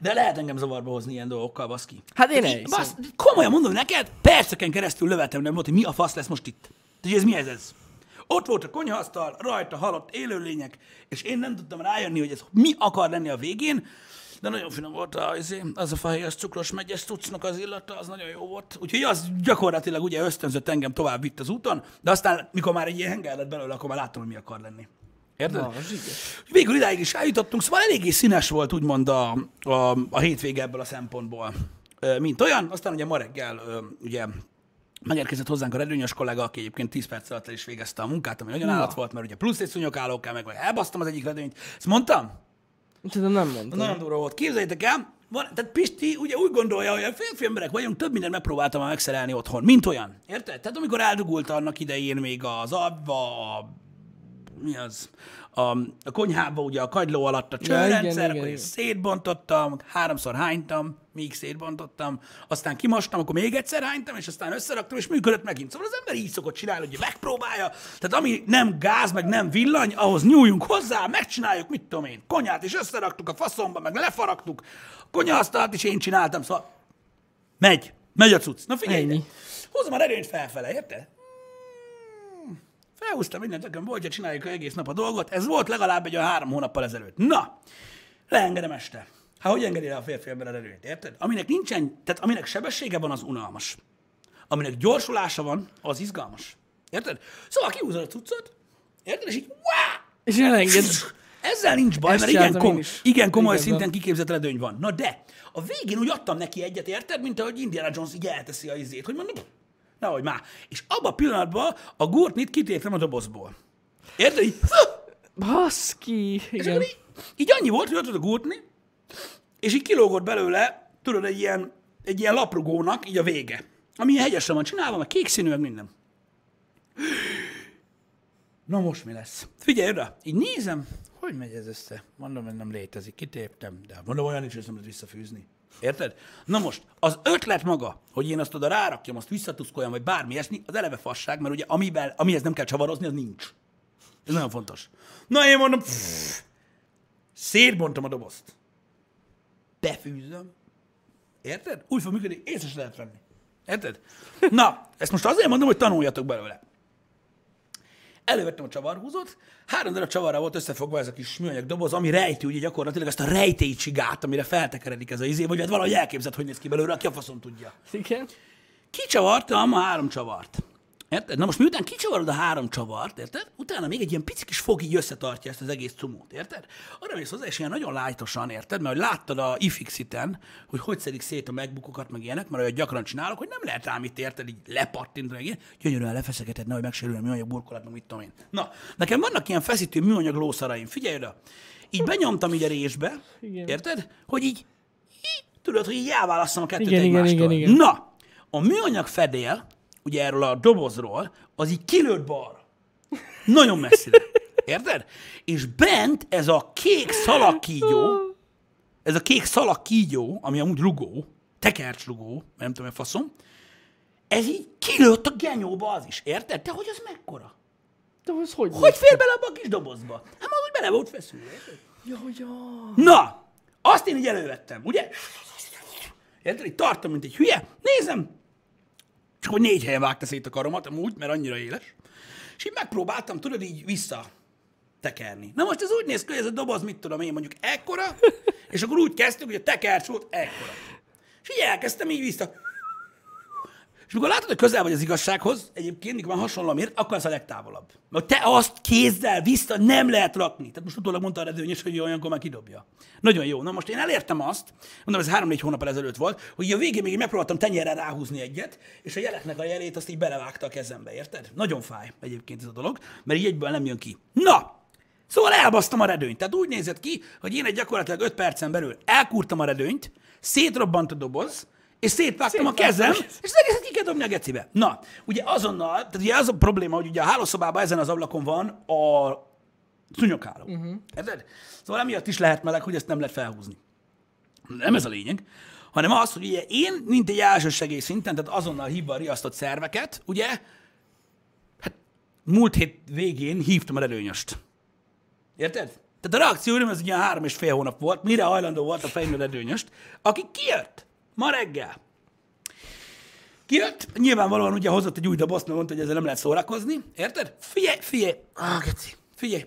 Speaker 2: De lehet engem zavarba hozni ilyen dolgokkal, baszki.
Speaker 1: Hát én elhiszem.
Speaker 2: basz, komolyan mondom neked, perceken keresztül lövetem, nem volt, hogy mi a fasz lesz most itt. Tehát ez mi ez ez? Ott volt a konyhaasztal, rajta halott élőlények, és én nem tudtam rájönni, hogy ez mi akar lenni a végén, de nagyon finom volt az, izé, az a fahéjas cukros megyes cuccnak az illata, az nagyon jó volt. Úgyhogy az gyakorlatilag ugye ösztönzött engem tovább vitt az úton, de aztán, mikor már egy ilyen henger lett belőle, akkor már láttam, hogy mi akar lenni. Érted?
Speaker 1: Na.
Speaker 2: Végül idáig is eljutottunk, szóval eléggé színes volt úgymond a, a, a hétvége ebből a szempontból, mint olyan. Aztán ugye ma reggel ugye megérkezett hozzánk a redőnyös kollega, aki egyébként 10 perc alatt el is végezte a munkát, ami nagyon állat volt, mert ugye plusz egy szúnyogáló kell, meg, meg elbasztam az egyik redőnyt. Ezt mondtam?
Speaker 1: Tudom, nem mondtam.
Speaker 2: Nagyon durva volt. Képzeljétek el, van, tehát Pisti ugye úgy gondolja, hogy a férfi emberek vagyunk, több mindent megpróbáltam már megszerelni otthon, mint olyan. Érted? Tehát amikor eldugult annak idején még az abba, a mi az, a, a konyhába ugye a kagyló alatt a
Speaker 1: Ja, igen,
Speaker 2: csőrendszer,
Speaker 1: igen,
Speaker 2: akkor én szétbontottam, háromszor hánytam, míg szétbontottam, aztán kimostam, akkor még egyszer hánytam, és aztán összeraktam, és működött megint. Szóval az ember így szokott csinálni, hogy megpróbálja. Tehát ami nem gáz, meg nem villany, ahhoz nyúljunk hozzá, megcsináljuk, mit tudom én, konyhát, és összeraktuk a faszomba, meg lefaragtuk. A is én csináltam, szóval megy, megy a cucc. Na figyelj,
Speaker 1: Ennyi.
Speaker 2: hozom a erőnyt felfele, érted? Felhúztam mindent, nekem volt, hogy csináljuk egész nap a dolgot. Ez volt legalább egy olyan három hónappal ezelőtt. Na, leengedem este. Hát hogy engedi le a férfi ember a erőt, érted? Aminek nincsen, tehát aminek sebessége van, az unalmas. Aminek gyorsulása van, az izgalmas. Érted? Szóval kihúzod a cuccot, érted? És így, wow!
Speaker 1: És elenged.
Speaker 2: Ezzel nincs baj,
Speaker 1: Ezt
Speaker 2: mert igen, kom- igen komoly
Speaker 1: Igazad.
Speaker 2: szinten kiképzett redőny van. Na de, a végén úgy adtam neki egyet, érted? Mint ahogy Indiana Jones így elteszi a izét, hogy mondom, nehogy már. És abban a pillanatban a gurtnit kitéptem a dobozból. Érted? Így,
Speaker 1: Baszki.
Speaker 2: és
Speaker 1: Igen.
Speaker 2: akkor így, így annyi volt, hogy ott volt a gurtni, és így kilógott belőle, tudod, egy ilyen, egy ilyen laprugónak így a vége. Ami ilyen hegyesre van csinálva, meg kék színű, meg minden. Na most mi lesz? Figyelj oda, így nézem, hogy megy ez össze? Mondom, hogy nem létezik, kitéptem, de mondom, olyan nincs, hogy nem lehet visszafűzni. Érted? Na most, az ötlet maga, hogy én azt oda rárakjam, azt visszatuszkoljam, vagy bármi ilyesmi, az eleve fasság, mert ugye amivel, amihez nem kell csavarozni, az nincs. Ez nagyon fontos. Na én mondom, pff, szétbontom a dobozt. befűzöm. Érted? Úgy fog működni, észre lehet venni. Érted? Na, ezt most azért mondom, hogy tanuljatok belőle. Elővettem a csavarhúzót, három darab csavarra volt összefogva ez a kis műanyag doboz, ami rejti ugye gyakorlatilag ezt a rejtélycsigát, amire feltekeredik ez a izé, vagy hát valahogy elképzeld, hogy néz ki belőle, aki a faszon tudja.
Speaker 1: Igen.
Speaker 2: Kicsavartam a három csavart. Érted? Na most miután kicsavarod a három csavart, érted? Utána még egy ilyen pici kis fog így összetartja ezt az egész cumót, érted? Arra mész hozzá, és ilyen nagyon lájtosan, érted? Mert hogy láttad a ifixiten, hogy hogy szedik szét a megbukokat, meg ilyenek, mert olyat gyakran csinálok, hogy nem lehet rám itt, érted? Így lepattintani, meg ilyen. Gyönyörűen lefeszegeted, nehogy megsérül a műanyag burkolat, meg mit tudom én. Na, nekem vannak ilyen feszítő műanyag lószaraim, figyelj oda. Így benyomtam így a résbe,
Speaker 1: Igen.
Speaker 2: érted? Hogy így, így tudod, hogy így elválasszam a kettőt
Speaker 1: Igen, igen,
Speaker 2: egymástól.
Speaker 1: igen, igen.
Speaker 2: Na, a műanyag fedél, ugye erről a dobozról, az így kilőtt balra. Nagyon messzire. Érted? És bent ez a kék szalagkígyó, ez a kék szalagkígyó, ami amúgy rugó, tekercslugó, nem tudom, mi faszom, ez így kilőtt a genyóba az is. Érted? Te hogy az mekkora?
Speaker 1: De az hogy?
Speaker 2: Hogy fér bele abba a kis dobozba? Hát már úgy bele volt feszülve.
Speaker 1: Ja, ja.
Speaker 2: Na, azt én így elővettem, ugye? Érted? Így tartom, mint egy hülye. Nézem, csak hogy négy helyen vágta szét a karomat, amúgy, mert annyira éles. És így megpróbáltam, tudod, így vissza tekerni. Na most ez úgy néz ki, hogy ez a doboz, mit tudom én, mondjuk ekkora, és akkor úgy kezdtük, hogy a tekercs volt ekkora. És így elkezdtem így vissza. És mikor látod, hogy közel vagy az igazsághoz, egyébként, mikor már hasonló a méret, akkor az a legtávolabb. Mert te azt kézzel vissza nem lehet rakni. Tehát most utólag mondta a redőnyös, hogy olyankor már kidobja. Nagyon jó. Na most én elértem azt, mondom, ez három-négy hónap ezelőtt volt, hogy a végén még megpróbáltam tenyerrel ráhúzni egyet, és a jeleknek a jelét azt így belevágta a kezembe, érted? Nagyon fáj egyébként ez a dolog, mert így egyből nem jön ki. Na, Szóval elbasztam a redőnyt. Tehát úgy nézett ki, hogy én egy gyakorlatilag 5 percen belül elkúrtam a redőnyt, szétrobbant a doboz, és szétvágtam a kezem, és az egészet ki kell dobni a gecibe. Na, ugye azonnal, tehát ugye az a probléma, hogy ugye a hálószobában ezen az ablakon van a szúnyogháló. Uh-huh. Érted? Szóval emiatt is lehet meleg, hogy ezt nem lehet felhúzni. Nem ez a lényeg, hanem az, hogy ugye én, mint egy elsősegély szinten, tehát azonnal hívva a riasztott szerveket, ugye, hát múlt hét végén hívtam a redőnyöst. Érted? Tehát a reakcióim az ugye három és fél hónap volt, mire hajlandó volt a fejlő redőnyöst, aki kijött ma reggel. Kijött, nyilvánvalóan ugye hozott egy új dobozt, mert mondta, hogy ezzel nem lehet szórakozni. Érted? Figyelj, figyelj, ah, geci, figyelj.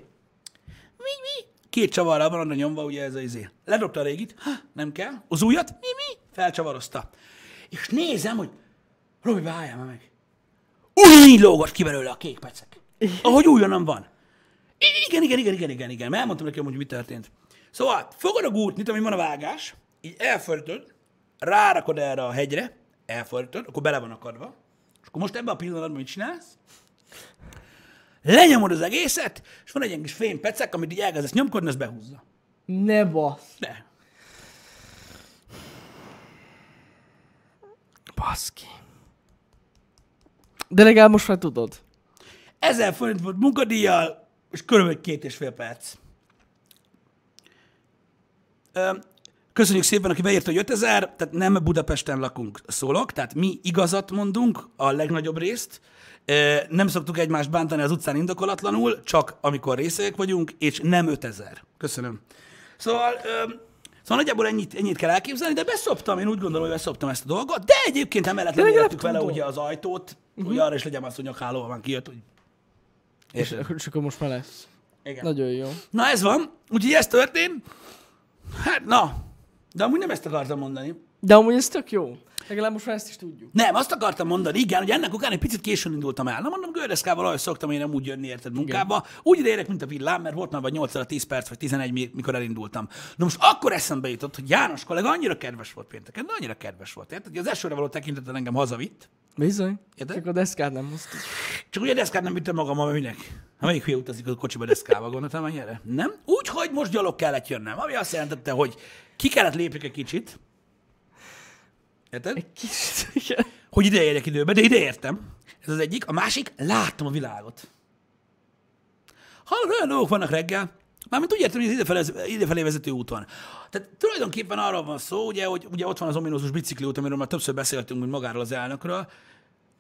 Speaker 2: Mi, mi? Két csavarral van nyomva, ugye ez a izé. Ledobta a régit, ha, nem kell. Az újat, mi, mi? Felcsavarozta. És nézem, hogy Robi, váljál már meg. Úgy lógott ki belőle a kék pecek. Ahogy újonnan van. Igen, igen, igen, igen, igen, igen. Mert elmondtam neki, hogy mi történt. Szóval, fogod a gút, mint ami van a vágás, így elfordítod, rárakod erre a hegyre, elfordítod, akkor bele van akadva, és akkor most ebben a pillanatban mit csinálsz? Lenyomod az egészet, és van egy ilyen kis fémpecek, amit így elkezdesz nyomkodni, az behúzza.
Speaker 1: Ne basz.
Speaker 2: De.
Speaker 1: Baszki. De legalább most már tudod.
Speaker 2: Ezer forint volt munkadíjjal, és körülbelül két és fél perc. Köszönjük szépen, aki beírta, hogy 5000, tehát nem Budapesten lakunk, szólok, tehát mi igazat mondunk, a legnagyobb részt, nem szoktuk egymást bántani az utcán indokolatlanul, csak amikor részek vagyunk, és nem 5000. Köszönöm. Szóval, szóval nagyjából ennyit, ennyit kell elképzelni, de beszoptam, én úgy gondolom, hogy beszoptam ezt a dolgot, de egyébként emellett lemérettük vele ugye az ajtót, uh-huh. hogy arra is legyen az, hogy nyakhálóval van kijött, hogy...
Speaker 1: És, és akkor most már lesz.
Speaker 2: Igen.
Speaker 1: Nagyon jó.
Speaker 2: Na ez van, úgyhogy ez történt. Hát na, de amúgy nem ezt akartam mondani.
Speaker 1: De amúgy ez tök jó. Legalább most már ezt is tudjuk.
Speaker 2: Nem, azt akartam mondani, igen, hogy ennek után egy picit későn indultam el. Na mondom, gördeszkával ahogy szoktam én nem úgy jönni, érted, munkába. Úgy ide érek, mint a villám, mert volt már vagy 8 óra 10 perc, vagy 11, mi- mikor elindultam. Na most akkor eszembe jutott, hogy János kollega annyira kedves volt pénteken, de annyira kedves volt, érted? Hogy az esőre való tekintettel engem hazavitt,
Speaker 1: Bizony.
Speaker 2: Érted?
Speaker 1: Csak a deszkát nem hoztuk.
Speaker 2: Csak ugye deszkát nem vittem magammal, mert minek? Ha melyik hülye utazik a kocsiba deszkával, gondoltam, erre? Nem? Úgyhogy most gyalog kellett jönnem, ami azt jelentette, hogy ki kellett lépjek egy kicsit. Érted?
Speaker 1: Kicsit, igen.
Speaker 2: Hogy ide érjek időbe, de ide értem. Ez az egyik. A másik, láttam a világot. Hallod, olyan dolgok vannak reggel, mármint úgy értem, hogy az idefelé, idefelé vezető úton. Tehát tulajdonképpen arról van szó, ugye, hogy ugye ott van az ominózus bicikliút, amiről már többször beszéltünk, mint magáról az elnökről.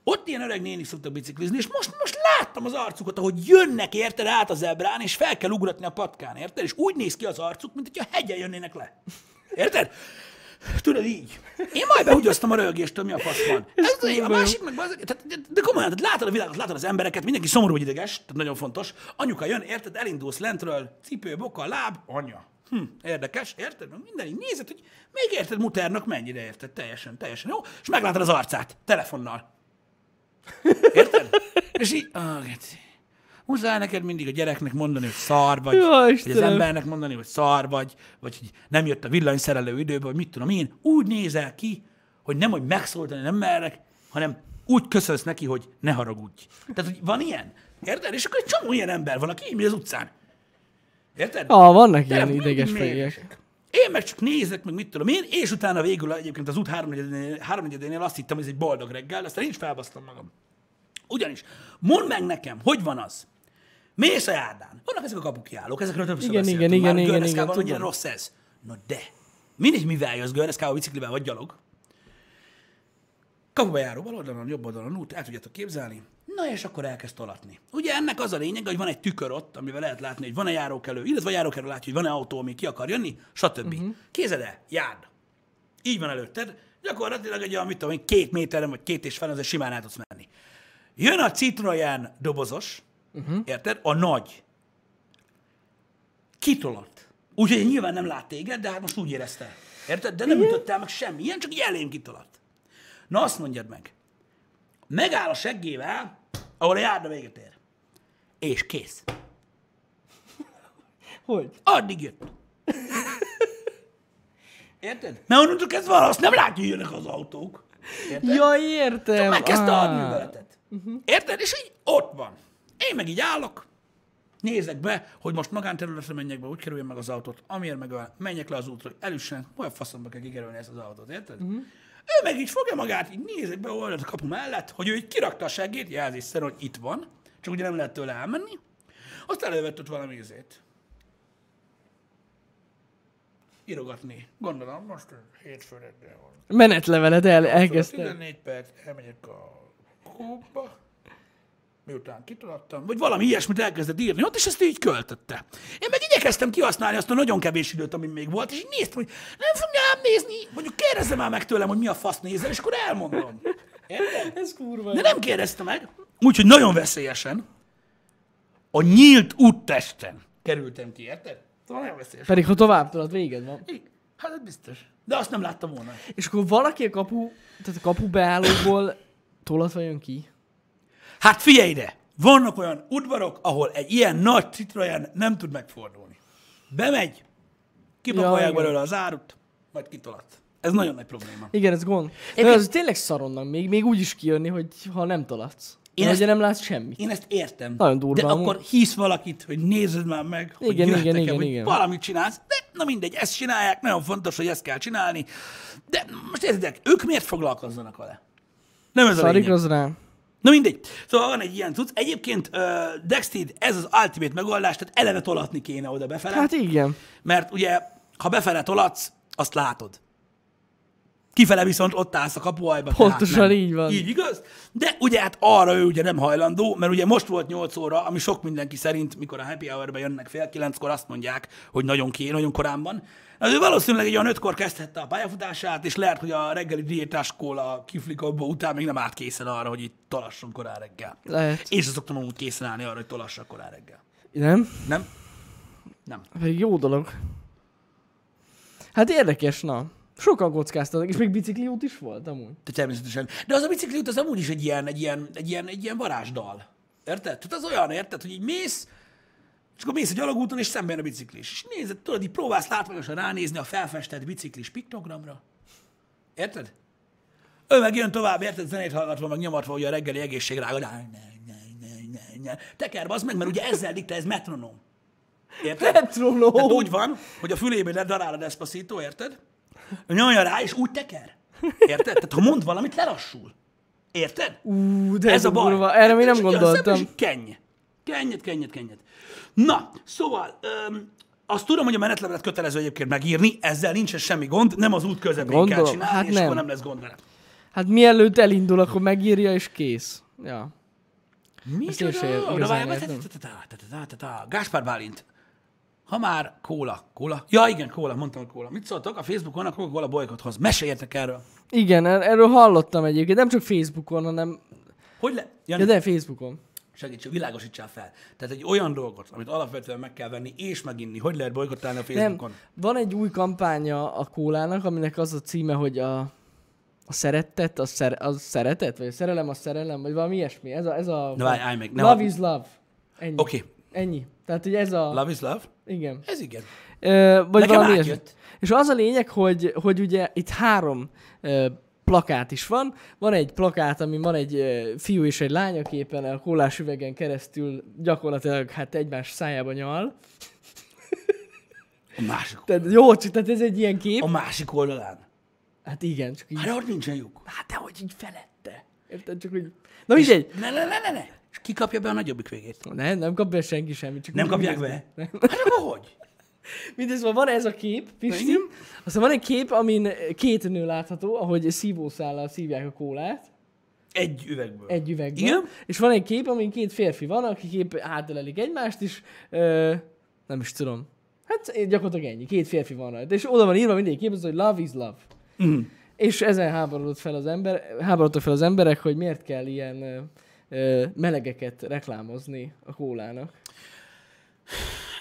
Speaker 2: Ott ilyen öreg nénik szoktak biciklizni, és most, most láttam az arcukat, ahogy jönnek érted át az ebrán, és fel kell ugratni a patkán, érted? És úgy néz ki az arcuk, mint hogyha hegyen jönnének le. Érted? Tudod így. Én majd behugyoztam a rögéstől, mi a fasz van. Ez a másik meg, az, tehát, de, de komolyan, tehát látod a világot, látod az embereket, mindenki szomorú vagy ideges, tehát nagyon fontos. Anyuka jön, érted, elindulsz lentről, cipő, boka, láb, anya. Hm, érdekes, érted? Meg minden így nézed, hogy még érted Muternak mennyire érted, teljesen, teljesen jó, és meglátod az arcát, telefonnal. Érted? És így, ah, geci. Muszáj neked mindig a gyereknek mondani, hogy szar vagy,
Speaker 1: Ja,
Speaker 2: vagy az embernek mondani, hogy szar vagy, vagy hogy nem jött a villanyszerelő időbe, vagy mit tudom én. Úgy nézel ki, hogy nem, hogy megszólítani nem mernek, hanem úgy köszönsz neki, hogy ne haragudj. Tehát, hogy van ilyen. Érted? És akkor egy csomó ilyen ember van, aki így az utcán. Érted?
Speaker 1: Ah, vannak
Speaker 2: De
Speaker 1: ilyen ideges fejek.
Speaker 2: Én meg csak nézek, meg mit tudom én, és utána végül egyébként az út háromnegyedénél, háromnegyedénél azt hittem, hogy ez egy boldog reggel, aztán én is felbasztam magam. Ugyanis, mondd meg nekem, hogy van az? Mész a járdán. Vannak ezek a kapukiállók, ezekről többször
Speaker 1: Igen,
Speaker 2: beszéltünk
Speaker 1: igen,
Speaker 2: már,
Speaker 1: igen, igen, igen, tudom.
Speaker 2: rossz ez. Na de, mindegy, mivel jössz Görneszkába biciklivel vagy gyalog, kapuba járó bal oldalon, jobb oldalon út, el tudjátok képzelni. Na és akkor elkezd tolatni. Ugye ennek az a lényeg, hogy van egy tükör ott, amivel lehet látni, hogy van-e járókelő, illetve a járókelő látja, hogy van-e autó, ami ki akar jönni, stb. Uh-huh. Képzeld el, járd. Így van előtted, gyakorlatilag egy olyan, mit tudom én, két méteren vagy két és fel, azért simán el tudsz menni. Jön a Citroen dobozos, uh-huh. érted? A nagy. Kitolott. Úgyhogy nyilván nem lát téged, de hát most úgy érezte. Érted? De nem ütöttél meg semmi, ilyen csak így elém kitolott. Na azt mondjad meg. Megáll a seggével, ahol a járda véget ér. És kész.
Speaker 1: Hogy?
Speaker 2: Addig jött. Érted? Mert onnantól kezdve azt nem látja, hogy jönnek az autók. Érted?
Speaker 1: Ja, értem.
Speaker 2: Megkezdte
Speaker 1: Ah.
Speaker 2: a műveletet. Uh-huh. Érted? És így ott van. Én meg így állok, nézek be, hogy most magánterületre menjek be, úgy kerüljön meg az autót, amiért meg a, menjek le az útra, hogy elüssen, olyan faszomba kell kikerülni ezt az autót, érted? Uh-huh. Ő meg így fogja magát, így be oldalt a kapu mellett, hogy ő így kirakta a seggét, jelzésszerűen, hogy itt van, csak ugye nem lehet tőle elmenni, aztán elővett ott valami izét. Írogatni. Gondolom, most hétfő reggel van.
Speaker 1: Menetlevelet el, elkezdtem.
Speaker 2: 14 perc, elmegyek a klubba, miután kitaladtam, vagy valami ilyesmit elkezdett írni ott, és ezt így költötte. Én meg igyekeztem kihasználni azt a nagyon kevés időt, ami még volt, és így néztem, hogy nem fogja ám nézni, mondjuk kérdezze már meg tőlem, hogy mi a fasz nézel, és akkor elmondom. Érted?
Speaker 1: Ez kurva.
Speaker 2: De nem kérdezte meg, úgyhogy nagyon veszélyesen a nyílt úttesten kerültem ki, érted? Szóval nagyon veszélyes.
Speaker 1: Pedig ha tovább tudod, véged van.
Speaker 2: Hát ez biztos. De azt nem láttam volna.
Speaker 1: És akkor valaki a kapu, tehát a kapu beállóból tolatva jön ki.
Speaker 2: Hát figyelj ide! Vannak olyan udvarok, ahol egy ilyen nagy Citroen nem tud megfordulni. Bemegy, kipakolják
Speaker 1: Ja,
Speaker 2: belőle az árut, majd kitolat. Ez nagyon nagy probléma.
Speaker 1: Igen, ez gond. De
Speaker 2: Egyébként-
Speaker 1: az tényleg szaronnak még, még úgy is kijönni, hogy ha nem tolatsz.
Speaker 2: Én
Speaker 1: Én
Speaker 2: ezt-
Speaker 1: ugye nem látsz semmit.
Speaker 2: Én ezt értem.
Speaker 1: Nagyon durva
Speaker 2: De
Speaker 1: amúgy.
Speaker 2: akkor hisz valakit, hogy nézzed már meg, hogy
Speaker 1: Igen, igen, igen,
Speaker 2: hogy
Speaker 1: igen.
Speaker 2: valamit csinálsz. De na mindegy, ezt csinálják, nagyon fontos, hogy ezt kell csinálni. De most értitek, ők miért foglalkozzanak vele? Nem ez a
Speaker 1: Szarik
Speaker 2: lényeg.
Speaker 1: az rá.
Speaker 2: Na mindegy. Szóval van egy ilyen cucc. Egyébként uh, Dexted, ez az ultimate megoldás, tehát eleve tolatni kéne oda befele.
Speaker 1: Hát igen.
Speaker 2: Mert ugye, ha befele tolatsz, azt látod. Kifele viszont ott állsz a kapuajba.
Speaker 1: Pontosan
Speaker 2: tehát nem.
Speaker 1: így van.
Speaker 2: Így igaz? De ugye hát arra ő ugye nem hajlandó, mert ugye most volt 8 óra, ami sok mindenki szerint, mikor a happy hour jönnek fél kilenckor, azt mondják, hogy nagyon ké, nagyon korán van. Na, ő valószínűleg egy olyan ötkor kezdhette a pályafutását, és lehet, hogy a reggeli diétás kóla kiflikobba után még nem állt készen arra, hogy itt tolasson korán reggel.
Speaker 1: Lehet.
Speaker 2: Én sem szoktam amúgy készen állni arra, hogy tolassak korán reggel.
Speaker 1: Nem?
Speaker 2: Nem? Nem.
Speaker 1: Pedig jó dolog. Hát érdekes, na. Sokan kockáztatok, és még bicikliút is volt amúgy.
Speaker 2: De természetesen. De az a bicikliút az amúgy is egy ilyen, egy ilyen, egy ilyen, egy ilyen varázsdal. Érted? Tehát az olyan, érted, hogy így mész, és akkor mész a gyalogúton, és szemben a biciklis. És nézed, tudod, így próbálsz látványosan ránézni a felfestett biciklis piktogramra. Érted? Ő meg jön tovább, érted, zenét hallgatva, meg nyomatva, hogy a reggeli egészségrága. Ne, ne, ne, ne, ne, ne. Teker, az meg, mert ugye ezzel dikta, ez metronom. Érted?
Speaker 1: Metronom.
Speaker 2: Tehát úgy van, hogy a fülébe ledarál a Despacito, érted? nyomja rá, és úgy teker. Érted? Tehát ha mond valamit, lelassul. Érted?
Speaker 1: Ú, de
Speaker 2: ez, a baj.
Speaker 1: Durva. Erre még nem gondoltam.
Speaker 2: Szemben, kenj. Kenyet, kenyet, kenyet. Na, szóval, öm, azt tudom, hogy a menetlevelet kötelező egyébként megírni, ezzel nincsen semmi gond, nem az út közepén
Speaker 1: Gondolom.
Speaker 2: kell csinálni,
Speaker 1: hát
Speaker 2: és
Speaker 1: nem.
Speaker 2: akkor nem lesz gond vele.
Speaker 1: Hát mielőtt elindul, akkor megírja, és kész. Ja.
Speaker 2: Mi
Speaker 1: Ezt én sem
Speaker 2: Gáspár Bálint. Ha már kóla, kóla. Ja, igen, kóla, mondtam, hogy kóla. Mit szóltok? A Facebookon a Coca-Cola bolykothoz. Meséljetek erről.
Speaker 1: Igen, er- erről hallottam egyébként, nem csak Facebookon, hanem...
Speaker 2: Hogy le... Jani,
Speaker 1: Ja, de Facebookon.
Speaker 2: segíts, világosítsál fel. Tehát egy olyan dolgot, amit alapvetően meg kell venni és meginni, hogy lehet bolykottálni a
Speaker 1: Nem,
Speaker 2: Facebookon?
Speaker 1: van egy új kampánya a kólának, aminek az a címe, hogy a, a szeretet, a, szer, a szeretet, vagy a szerelem, a szerelem, vagy valami ilyesmi. Ez a, ez a
Speaker 2: Na várj, állj meg.
Speaker 1: Love
Speaker 2: hadd-
Speaker 1: is love. Ennyi.
Speaker 2: Oké, okay.
Speaker 1: Ennyi. Tehát, hogy ez a...
Speaker 2: love is love?
Speaker 1: Igen.
Speaker 2: Ez igen.
Speaker 1: Ö, vagy
Speaker 2: Nekem
Speaker 1: valami ilyesmi. És az a lényeg, hogy, hogy ugye itt három ö, plakát is van. Van egy plakát, ami van egy ö, fiú és egy lány, aki éppen a kólás üvegen keresztül gyakorlatilag hát egymás szájába nyal.
Speaker 2: A másik,
Speaker 1: Tehát jó, csak tehát ez egy ilyen kép.
Speaker 2: a másik oldalán.
Speaker 1: Hát igen, csak így.
Speaker 2: Hát ott nincsen lyuk.
Speaker 1: Hát de hogy így felette. Érted? Csak hogy... Na mindegy.
Speaker 2: Ne, ne, ne, ne, ne. És ki kapja be a nagyobbik végét?
Speaker 1: Nem, nem kapja senki semmit. Csak
Speaker 2: Nem kapják be?
Speaker 1: Nem.
Speaker 2: Hát akkor hogy?
Speaker 1: Mindez van, van ez a kép, Pisti. Aztán van egy kép, amin két nő látható, ahogy szívószállal szívják a kólát.
Speaker 2: Egy üvegből.
Speaker 1: Egy üvegben.
Speaker 2: Igen?
Speaker 1: És van egy kép, amin két férfi van, akik épp átölelik egymást, és ö, nem is tudom. Hát gyakorlatilag ennyi. Két férfi van rajta. És oda van írva mindegyik kép, hogy love is love.
Speaker 2: Mm.
Speaker 1: És ezen háborodott fel az ember, háborodtak fel az emberek, hogy miért kell ilyen melegeket reklámozni a kólának.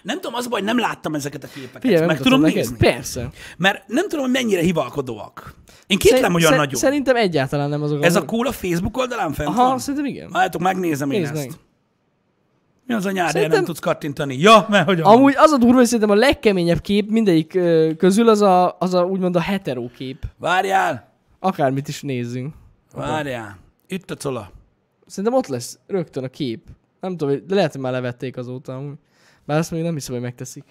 Speaker 2: Nem tudom, az a baj, nem láttam ezeket a képeket.
Speaker 1: Figyelj,
Speaker 2: Meg tudom
Speaker 1: neked.
Speaker 2: nézni.
Speaker 1: Persze.
Speaker 2: Mert nem tudom, hogy mennyire hivalkodóak. Én kétlem,
Speaker 1: Szer-
Speaker 2: hogy olyan nagyon.
Speaker 1: Szerintem egyáltalán nem azok.
Speaker 2: Ez a kóla Facebook oldalán fent
Speaker 1: Aha,
Speaker 2: van?
Speaker 1: szerintem igen.
Speaker 2: Álljátok, megnézem én
Speaker 1: Nézd
Speaker 2: ezt.
Speaker 1: meg.
Speaker 2: Mi az a nyár,
Speaker 1: Szerintem-
Speaker 2: nem tudsz kattintani? Ja, mert hogy
Speaker 1: Amúgy az a durva, hogy szerintem a legkeményebb kép mindegyik közül az a, az a úgymond a hetero kép.
Speaker 2: Várjál,
Speaker 1: Akármit is nézzünk.
Speaker 2: várjál. Itt a cola.
Speaker 1: Szerintem ott lesz rögtön a kép. Nem tudom, de lehet, hogy már levették azóta amúgy. Bár azt még nem hiszem, hogy megteszik.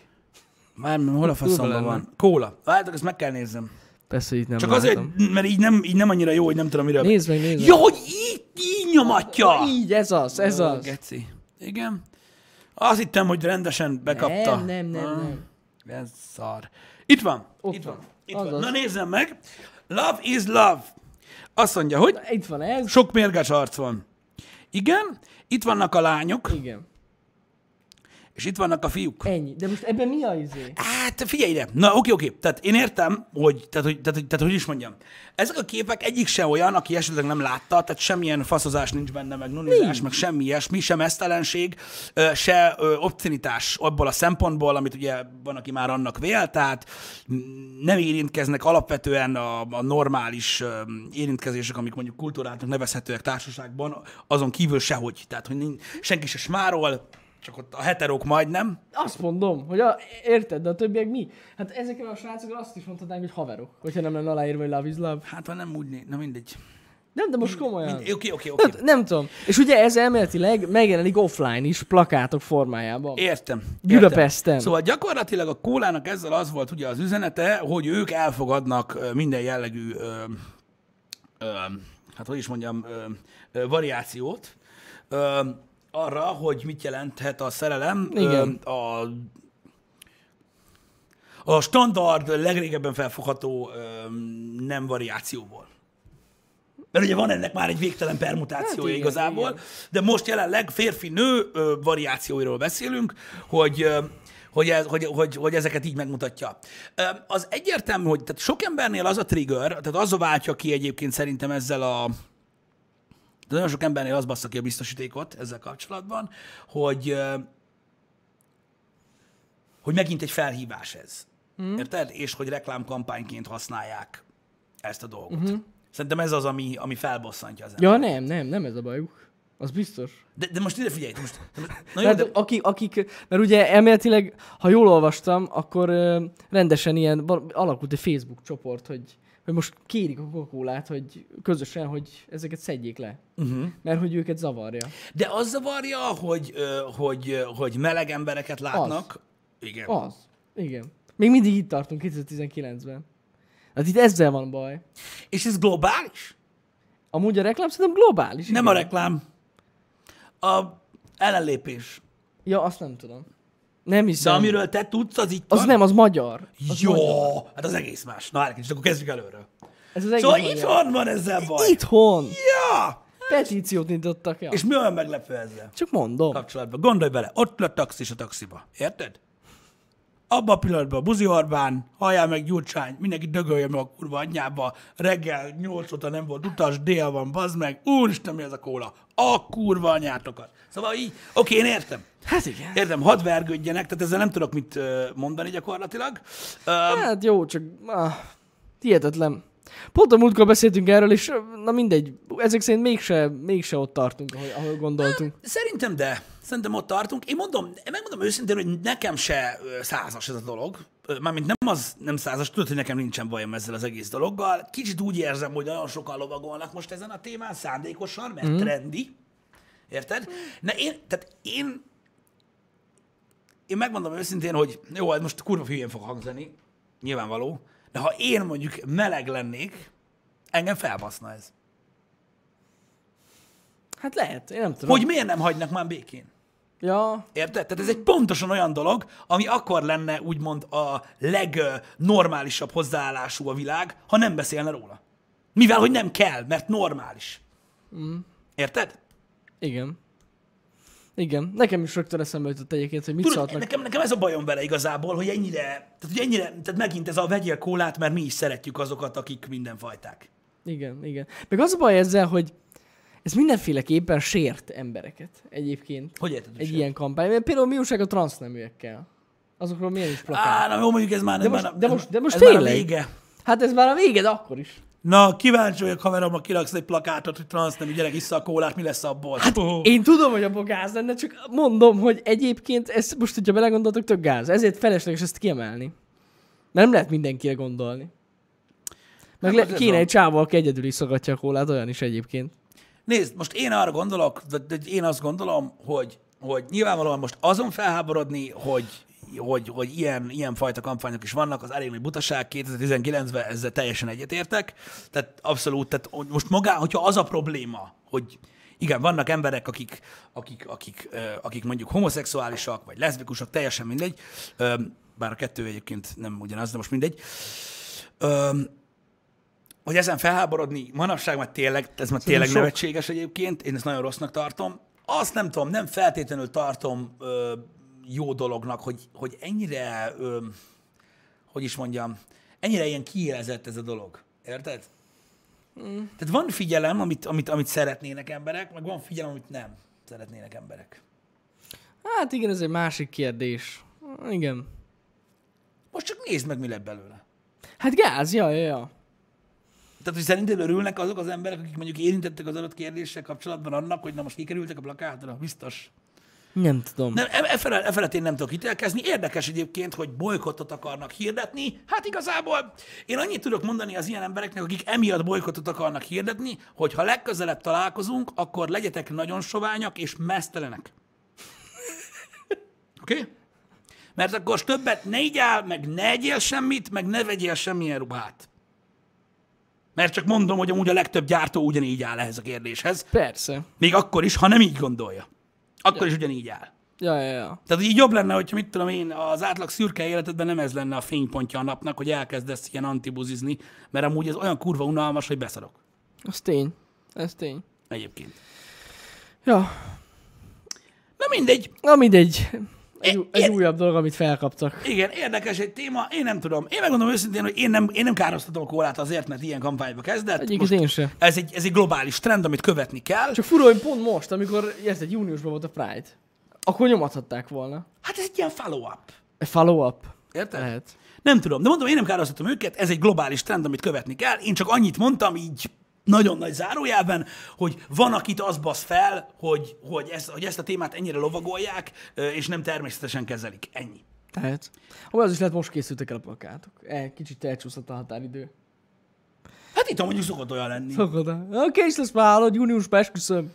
Speaker 2: Már hol a faszomban van? Kóla. Várjátok, ezt meg kell nézzem.
Speaker 1: Persze, hogy itt nem
Speaker 2: Csak
Speaker 1: látom.
Speaker 2: azért, mert így nem, így nem annyira jó, hogy nem tudom, miről...
Speaker 1: Nézd meg, nézd meg.
Speaker 2: Ja, hogy így, így nyomatja!
Speaker 1: Így, ez az, ez az.
Speaker 2: Geci. Igen. Azt hittem, hogy rendesen bekapta.
Speaker 1: Nem, nem, nem,
Speaker 2: Ah,
Speaker 1: nem.
Speaker 2: Ez szar. Itt van.
Speaker 1: Ott
Speaker 2: Itt van.
Speaker 1: van.
Speaker 2: Itt van. Na nézzem meg. Love is love. Azt mondja, hogy
Speaker 1: Itt van ez.
Speaker 2: sok mérges arc van. Igen, itt vannak a lányok,
Speaker 1: Igen.
Speaker 2: És itt vannak a fiúk.
Speaker 1: Ennyi. De most ebben mi a izé?
Speaker 2: Hát figyelj ide. Na oké, oké. Tehát én értem, hogy, tehát, hogy, tehát, hogy, tehát, hogy is mondjam. Ezek a képek egyik se olyan, aki esetleg nem látta, tehát semmilyen faszozás nincs benne, meg nunizás, meg semmi ilyesmi, sem esztelenség, se obscenitás abból a szempontból, amit ugye van, aki már annak vél, tehát nem érintkeznek alapvetően a, a normális érintkezések, amik mondjuk kultúráltak nevezhetőek társaságban, azon kívül sehogy. Tehát, hogy senki se smárol, csak ott a heterók majdnem.
Speaker 1: Azt mondom, hogy a, érted, de a többiek mi? Hát ezekkel a srácokról azt is mondhatnánk, hogy haverok, hogyha nem lenne aláírva, hogy love is love.
Speaker 2: Hát már nem úgy, na mindegy.
Speaker 1: Nem, de most komolyan.
Speaker 2: Oké, oké, oké.
Speaker 1: Hát, nem tudom. És ugye ez elméletileg megjelenik offline is, plakátok formájában.
Speaker 2: Értem.
Speaker 1: Budapesten.
Speaker 2: Értem. Szóval gyakorlatilag a kólának ezzel az volt ugye az üzenete, hogy ők elfogadnak minden jellegű, ö, ö, hát hogy is mondjam, ö, ö, variációt ö, arra, hogy mit jelenthet a szerelem
Speaker 1: Igen.
Speaker 2: Ö, a a standard, legrégebben felfogható ö, nem variációból. Mert ugye van ennek már egy végtelen permutációja
Speaker 1: Hát igen,
Speaker 2: igazából,
Speaker 1: igen.
Speaker 2: de most jelenleg férfi-nő variációiról beszélünk, hogy, ö, hogy, ez, hogy, hogy, hogy ezeket így megmutatja. Az egyértelmű, hogy tehát sok embernél az a trigger, tehát az a váltja ki egyébként szerintem ezzel a de nagyon sok embernél az bassza ki a biztosítékot ezzel kapcsolatban, hogy, hogy megint egy felhívás ez. Mm. Érted? És hogy reklámkampányként használják ezt a dolgot. Mm-hmm. Szerintem ez az, ami, ami felbosszantja az ember.
Speaker 1: Ja, nem, nem, nem ez a bajuk. Az biztos.
Speaker 2: De, de most ide figyelj, most, na jó, de,
Speaker 1: akik, akik, mert ugye elméletileg, ha jól olvastam, akkor ö, rendesen ilyen, alakult egy Facebook csoport, hogy, hogy most kérik a coca hogy közösen, hogy ezeket szedjék le. Uh-huh. Mert hogy őket zavarja.
Speaker 2: de az zavarja, hogy, hogy, hogy meleg embereket látnak. Igen.
Speaker 1: Az. Igen. Még mindig itt tartunk 2019-ben. Hát itt ezzel van baj.
Speaker 2: És ez globális?
Speaker 1: Amúgy a reklám szerintem globális.
Speaker 2: Nem
Speaker 1: igen.
Speaker 2: a reklám. A ellenlépés.
Speaker 1: Ja, azt nem tudom. Nem
Speaker 2: De
Speaker 1: hiszem.
Speaker 2: amiről te tudsz, az itt
Speaker 1: Az
Speaker 2: van.
Speaker 1: nem, az magyar. Az
Speaker 2: Jó,
Speaker 1: magyar.
Speaker 2: hát az egész más. Na, kicsit, akkor kezdjük előről.
Speaker 1: Ez az egész
Speaker 2: Szóval
Speaker 1: magyar.
Speaker 2: itthon van ezzel baj.
Speaker 1: Itthon.
Speaker 2: Ja!
Speaker 1: Petíciót nyitottak, ja.
Speaker 2: És mi olyan meglepő ezzel
Speaker 1: Csak mondom.
Speaker 2: kapcsolatban? Gondolj bele, ott a taxis a taxiba. Érted? Abban a pillanatban Buzi Orbán, halljál meg Gyurcsány, mindenki dögölje meg a kurva anyjába, reggel 8 óta nem volt utas, dél van, bazd meg, úristen, mi ez a kóla? A kurva anyátokat. Szóval így, oké, én értem.
Speaker 1: Hát igen.
Speaker 2: Értem, hadd vergődjenek, tehát ezzel nem tudok mit mondani gyakorlatilag.
Speaker 1: Hát jó, csak ah, hihetetlen. Pont a múltkor beszéltünk erről, és na mindegy, ezek szerint mégse, mégse ott tartunk, ahol, ahol gondoltunk.
Speaker 2: Szerintem de. Szerintem ott tartunk. Én mondom, megmondom őszintén, hogy nekem se százas ez a dolog. Mármint nem az nem százas, tudod, hogy nekem nincsen bajom ezzel az egész dologgal. Kicsit úgy érzem, hogy nagyon sokan lovagolnak most ezen a témán szándékosan, mert mm. trendi. Érted? Na én, tehát én, én megmondom őszintén, hogy jó, ez most kurva hülyén fog hangzani, nyilvánvaló, de ha én mondjuk meleg lennék, engem felbaszna ez.
Speaker 1: Hát lehet, én nem tudom.
Speaker 2: Hogy miért nem hagynak már békén?
Speaker 1: Ja,
Speaker 2: Érted? Tehát ez egy pontosan olyan dolog, ami akkor lenne úgymond a legnormálisabb hozzáállású a világ, ha nem beszélne róla. Mivel, hogy nem kell, mert normális. Mm. Érted?
Speaker 1: igen. Igen, nekem is rögtön eszembe jutott egyébként, hogy mit
Speaker 2: Tudod,
Speaker 1: szóltnak.
Speaker 2: nekem, nekem ez a bajom vele igazából, hogy ennyire, tehát, hogy ennyire, tehát megint ez a vegyél kólát, mert mi is szeretjük azokat, akik mindenfajták.
Speaker 1: Igen, igen. Meg az a baj ezzel, hogy ez mindenféleképpen sért embereket egyébként.
Speaker 2: Hogy érted?
Speaker 1: Egy
Speaker 2: Egy
Speaker 1: ilyen kampány. Mert Például mi újság a transzneműekkel? Azokról milyen is plakát?
Speaker 2: Á, na jó, mondjuk ez már,
Speaker 1: De most-
Speaker 2: már,
Speaker 1: de most- de most
Speaker 2: ez már a
Speaker 1: tényleg.
Speaker 2: vége.
Speaker 1: Hát ez már a vége, de akkor is.
Speaker 2: Na, kíváncsi vagyok, haverom, ha kiraksz egy plakátot, hogy transz nem gyerek issza a kólát, mi lesz abból? Hát,
Speaker 1: Én tudom, hogy abból gáz lenne, csak mondom, hogy egyébként ez most, hogyha belegondoltok, tök gáz. Ezért felesleges ezt kiemelni. Mert nem lehet mindenkire gondolni. Meg
Speaker 2: Hát
Speaker 1: le, kéne
Speaker 2: van.
Speaker 1: egy csávó, aki egyedül iszogatja a kólát, olyan is egyébként.
Speaker 2: Nézd, most én arra gondolok, de, de én azt gondolom, hogy, hogy nyilvánvalóan most azon felháborodni, hogy, hogy, hogy ilyen, ilyen fajta kampányok is vannak, az elég nagy butaság, 2019-ben ezzel teljesen egyetértek. Tehát abszolút, tehát most magá, hogyha az a probléma, hogy igen, vannak emberek, akik, akik, akik, akik mondjuk homoszexuálisak, vagy leszbikusok, teljesen mindegy, bár a kettő egyébként nem ugyanaz, de most mindegy. Hogy ezen felháborodni, manapság már tényleg, ez már tényleg
Speaker 1: sok.
Speaker 2: nevetséges egyébként, én ezt nagyon rossznak tartom. Azt nem tudom, nem feltétlenül tartom ö, jó dolognak, hogy, hogy ennyire, ö, hogy is mondjam, ennyire ilyen kiélezett ez a dolog. Érted? Mm. Tehát van figyelem, amit, amit, amit szeretnének emberek, meg van figyelem, amit nem szeretnének emberek.
Speaker 1: Hát igen, ez egy másik kérdés. Igen.
Speaker 2: Most csak nézd meg, mi lett belőle.
Speaker 1: Hát gáz, ja, ja, ja.
Speaker 2: Tehát, hogy szerinted örülnek azok az emberek, akik mondjuk érintettek az adott kérdéssel kapcsolatban annak, hogy na most kikerültek a plakátra? Biztos.
Speaker 1: Nem tudom.
Speaker 2: Nem, e, e, felett, e felett én nem tudok ítélkezni. Érdekes egyébként, hogy bolykottot akarnak hirdetni. Hát igazából én annyit tudok mondani az ilyen embereknek, akik emiatt bolykottot akarnak hirdetni, hogy ha legközelebb találkozunk, akkor legyetek nagyon soványak és mesztelenek. Oké? Okay? Mert akkor többet ne igyál, meg ne egyél semmit, meg ne vegyél semmilyen ruhát. Mert csak mondom, hogy amúgy a legtöbb gyártó ugyanígy áll ehhez a kérdéshez.
Speaker 1: Persze.
Speaker 2: Még akkor is, ha nem így gondolja. Akkor is ugyanígy áll.
Speaker 1: Ja, ja, ja.
Speaker 2: Tehát így jobb lenne, hogyha mit tudom én, az átlag szürke életedben nem ez lenne a fénypontja a napnak, hogy elkezdesz ilyen antibuzizni, mert amúgy ez olyan kurva unalmas, hogy beszarok.
Speaker 1: Az tény. Ez tény.
Speaker 2: Egyébként.
Speaker 1: Ja.
Speaker 2: Na mindegy.
Speaker 1: Na mindegy. Egy, egy újabb dolog, amit felkaptak.
Speaker 2: Igen, érdekes egy téma, én nem tudom. Én megmondom őszintén, hogy én nem, én nem károsztatom a kólát azért, mert ilyen kampányba kezdett.
Speaker 1: Egyébként én sem.
Speaker 2: ez, egy, ez egy globális trend, amit követni kell.
Speaker 1: Csak fura, hogy pont most, amikor, érted, júniusban volt a Pride, akkor nyomathatták volna.
Speaker 2: Hát ez egy ilyen follow-up.
Speaker 1: Follow-up.
Speaker 2: Érted?
Speaker 1: Lehet.
Speaker 2: Nem tudom, de mondom, én nem károsztatom őket, ez egy globális trend, amit követni kell. Én csak annyit mondtam így nagyon nagy zárójelben, hogy van, akit az basz fel, hogy, hogy, ezt, hogy ezt a témát ennyire lovagolják, és nem természetesen kezelik. Ennyi.
Speaker 1: Tehát. Ó, az is lehet, most készültek el a plakátok. E, kicsit elcsúszott a határidő.
Speaker 2: Hát itt mondjuk szokott olyan lenni.
Speaker 1: Szokod. Oké, és lesz már hallod, júniusban esküszöm.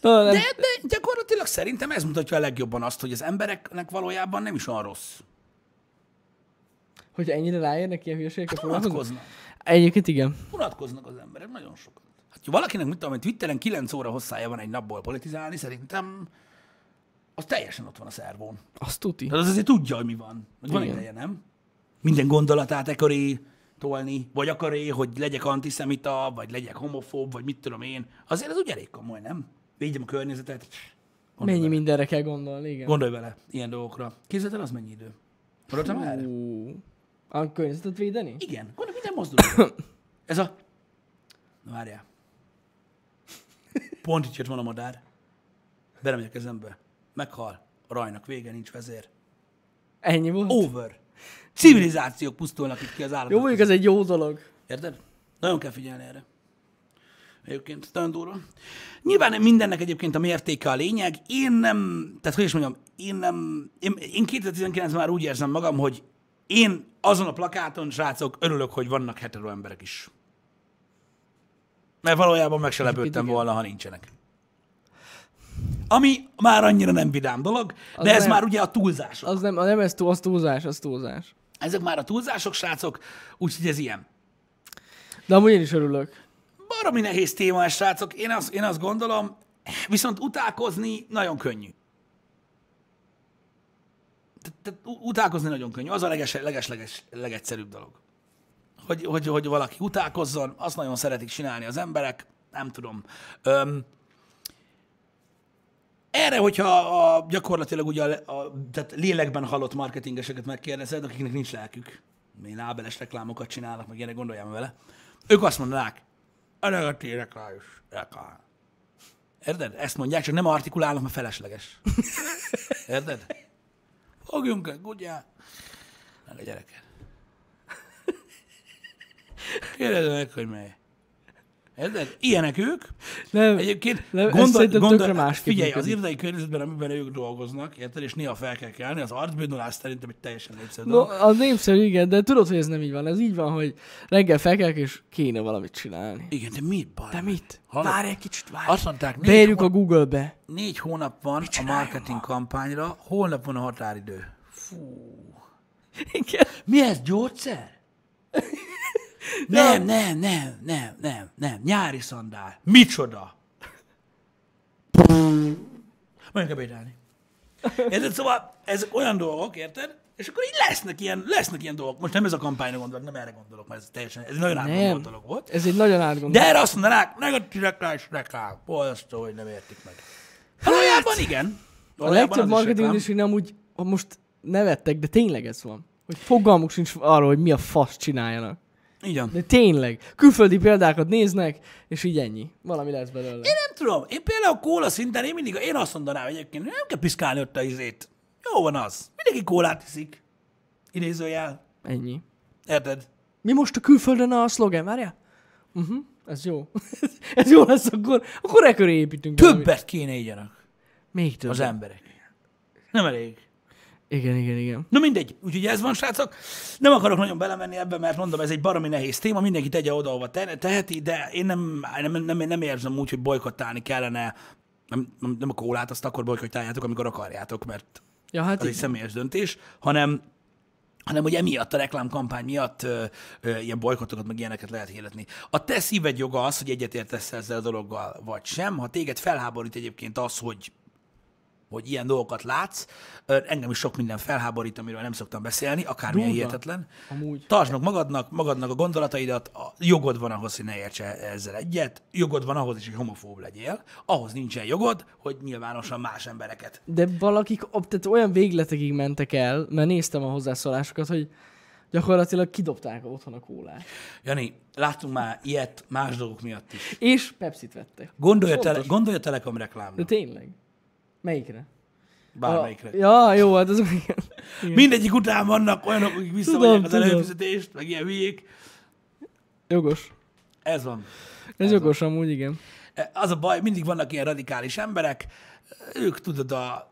Speaker 2: De, de gyakorlatilag szerintem ez mutatja a legjobban azt, hogy az embereknek valójában nem is olyan rossz.
Speaker 1: Hogy ennyire ráérnek ilyen hülyeségekkel foglalkozni? Egyébként igen.
Speaker 2: Unatkoznak az emberek nagyon sokat. Hát, ha valakinek, mit tudom, én, Twitteren 9 óra hosszája van egy napból politizálni, szerintem az teljesen ott van a szervón.
Speaker 1: Azt tuti.
Speaker 2: Tehát az azért tudja, hogy mi van. Hogy van ideje, nem? Minden gondolatát e köré tolni, vagy akaré, hogy legyek antiszemita, vagy legyek homofób, vagy mit tudom én. Azért ez úgy elég komoly, nem? Védjem a környezetet. Gondolj
Speaker 1: Mennyi
Speaker 2: bele.
Speaker 1: mindenre kell gondolni, igen.
Speaker 2: Gondolj vele ilyen dolgokra. Képzeld el, az mennyi idő? Gondoltam erre?
Speaker 1: A környezetet védeni?
Speaker 2: Igen, gondolj minden mozdulat. Ez a... Na várjál. Pont itt jött van a madár. Beremegy a kezembe. Meghal. A rajnak vége, nincs vezér.
Speaker 1: Ennyi volt?
Speaker 2: Over. Civilizációk pusztulnak itt ki az állatok.
Speaker 1: Jó, mondjuk ez egy jó dolog.
Speaker 2: Érted? Nagyon kell figyelni erre. Egyébként nagyon durva. Nyilván mindennek egyébként a mértéke a lényeg. Én nem, tehát hogy is mondjam, én nem, én, én 2019 már úgy érzem magam, hogy én azon a plakáton, srácok, örülök, hogy vannak hetero emberek is. Mert valójában meg se lepődtem volna, ha nincsenek. Ami már annyira nem vidám dolog,
Speaker 1: Az
Speaker 2: de ez
Speaker 1: nem.
Speaker 2: már ugye a túlzások.
Speaker 1: Az nem, nem ez túl, az túlzás, az túlzás.
Speaker 2: Ezek már a túlzások, srácok, úgyhogy ez ilyen.
Speaker 1: De amúgy én is örülök.
Speaker 2: baromi nehéz téma ez, srácok. Én azt, én azt gondolom, viszont utálkozni nagyon könnyű. Utálkozni nagyon könnyű. Az a leges, leges, leges legegyszerűbb dolog. Hogy, hogy, hogy valaki utálkozzon, azt nagyon szeretik csinálni az emberek, nem tudom. Öm, erre, hogyha a, gyakorlatilag ugye a, a, tehát lélekben halott marketingeseket megkérdezed, akiknek nincs lelkük, még lábeles reklámokat csinálnak, meg ilyenek, gondoljam vele, ők azt mondanák, a negatív reklámos reklám. Érted? Ezt mondják, csak nem artikulálnak, mert felesleges. Érted? Fogjunk egy kutyát, meg a gyereket. Kérdezd meg, hogy mely. Ilyenek ők.
Speaker 1: Nem,
Speaker 2: Egyébként
Speaker 1: nem,
Speaker 2: gondol, gondol,
Speaker 1: másképp
Speaker 2: figyelj, az irodai környezetben, amiben ők dolgoznak, érted, és néha fel kell kelni, az arcbénulás szerintem egy teljesen népszerű
Speaker 1: No, az népszerű, igen, de tudod, hogy ez nem így van. Ez így van, hogy reggel felkelek, és kéne valamit csinálni.
Speaker 2: Igen, de mit baj?
Speaker 1: De mit?
Speaker 2: Hallod?
Speaker 1: Várj egy kicsit, várj.
Speaker 2: Azt mondták, négy,
Speaker 1: Beírjuk a
Speaker 2: hó-
Speaker 1: Google-be.
Speaker 2: négy hónap van a marketing kampányra, holnap van a határidő.
Speaker 1: Igen.
Speaker 2: Mi ez, gyógyszer? Nem, nem, nem, nem, nem, nem. Nyári szandál. Micsoda? Menjünk ebédelni. Érted? Szóval ezek olyan dolgok, érted? És akkor így lesznek ilyen, lesznek ilyen dolgok. Most nem ez a kampányra gondolok, nem erre gondolok, mert ez teljesen, ez egy nagyon átgondolt dolog volt.
Speaker 1: Ez egy nagyon átgondolt.
Speaker 2: De erre azt mondanák, negatív reklám és reklám. Borzasztó, hogy nem értik meg. Valójában igen.
Speaker 1: A
Speaker 2: Valójában
Speaker 1: legtöbb
Speaker 2: az is
Speaker 1: marketing
Speaker 2: reklám.
Speaker 1: industry nem úgy, most nevettek, de tényleg ez van. Hogy fogalmuk sincs arról, hogy mi a fasz csináljanak.
Speaker 2: Igen.
Speaker 1: De tényleg. Külföldi példákat néznek, és így ennyi. Valami lesz belőle.
Speaker 2: Én nem tudom. Én például kóla szinten, én mindig, én azt mondanám egyébként, hogy nem kell piszkálni ott a izét. Jó van az. Mindenki kólát iszik. Idézőjel.
Speaker 1: Ennyi.
Speaker 2: Érted?
Speaker 1: Mi most a külföldön a szlogen, várjál? Uh-huh, ez jó. ez jó lesz, akkor, akkor e köré építünk. valamit.
Speaker 2: Többet kéne igyanak
Speaker 1: Még több.
Speaker 2: az emberek. Nem elég.
Speaker 1: Igen, igen, igen.
Speaker 2: Na mindegy, úgyhogy ez van, srácok. Nem akarok nagyon belemenni ebbe, mert mondom, ez egy baromi nehéz téma, mindenki tegye oda, ahova te- teheti, de én nem, nem, nem, nem érzem úgy, hogy bolykottálni kellene, nem, nem, nem a kólát, azt akkor bolykottáljátok, amikor akarjátok, mert
Speaker 1: Ja, hát
Speaker 2: az egy
Speaker 1: igen.
Speaker 2: személyes döntés, hanem hanem hogy emiatt a reklámkampány miatt ö, ö, ilyen bolykottokat, meg ilyeneket lehet hirdetni. A te szíved joga az, hogy egyetértesz ezzel a dologgal, vagy sem. Ha téged felháborít egyébként az, hogy hogy ilyen dolgokat látsz, engem is sok minden felháborít, amiről nem szoktam beszélni, akármilyen
Speaker 1: Durva.
Speaker 2: hihetetlen.
Speaker 1: Amúgy.
Speaker 2: Tartsd meg magadnak, magadnak a gondolataidat, a jogod van ahhoz, hogy ne érts ezzel egyet, jogod van ahhoz is, hogy homofób legyél, ahhoz nincsen jogod, hogy nyilvánosan más embereket
Speaker 1: De valakik tehát olyan végletekig mentek el, mert néztem a hozzászólásokat, hogy gyakorlatilag kidobták otthon a kólát.
Speaker 2: Jani, láttunk már ilyet más dolgok miatt is.
Speaker 1: És Pepsit vettek.
Speaker 2: Gondolj a,
Speaker 1: Fontos.
Speaker 2: tele, gondolj a Telekom
Speaker 1: De
Speaker 2: reklámra,
Speaker 1: tényleg. Melyikre?
Speaker 2: bármelyikre.
Speaker 1: A, ja, jó, hát az igen. igen.
Speaker 2: Mindegyik után vannak olyanok, akik visszavonják az előfizetést, meg ilyen hülyék.
Speaker 1: Jogos.
Speaker 2: Ez van.
Speaker 1: Ez jogos amúgy, igen.
Speaker 2: Az a baj, mindig vannak ilyen radikális emberek, ők tudod a...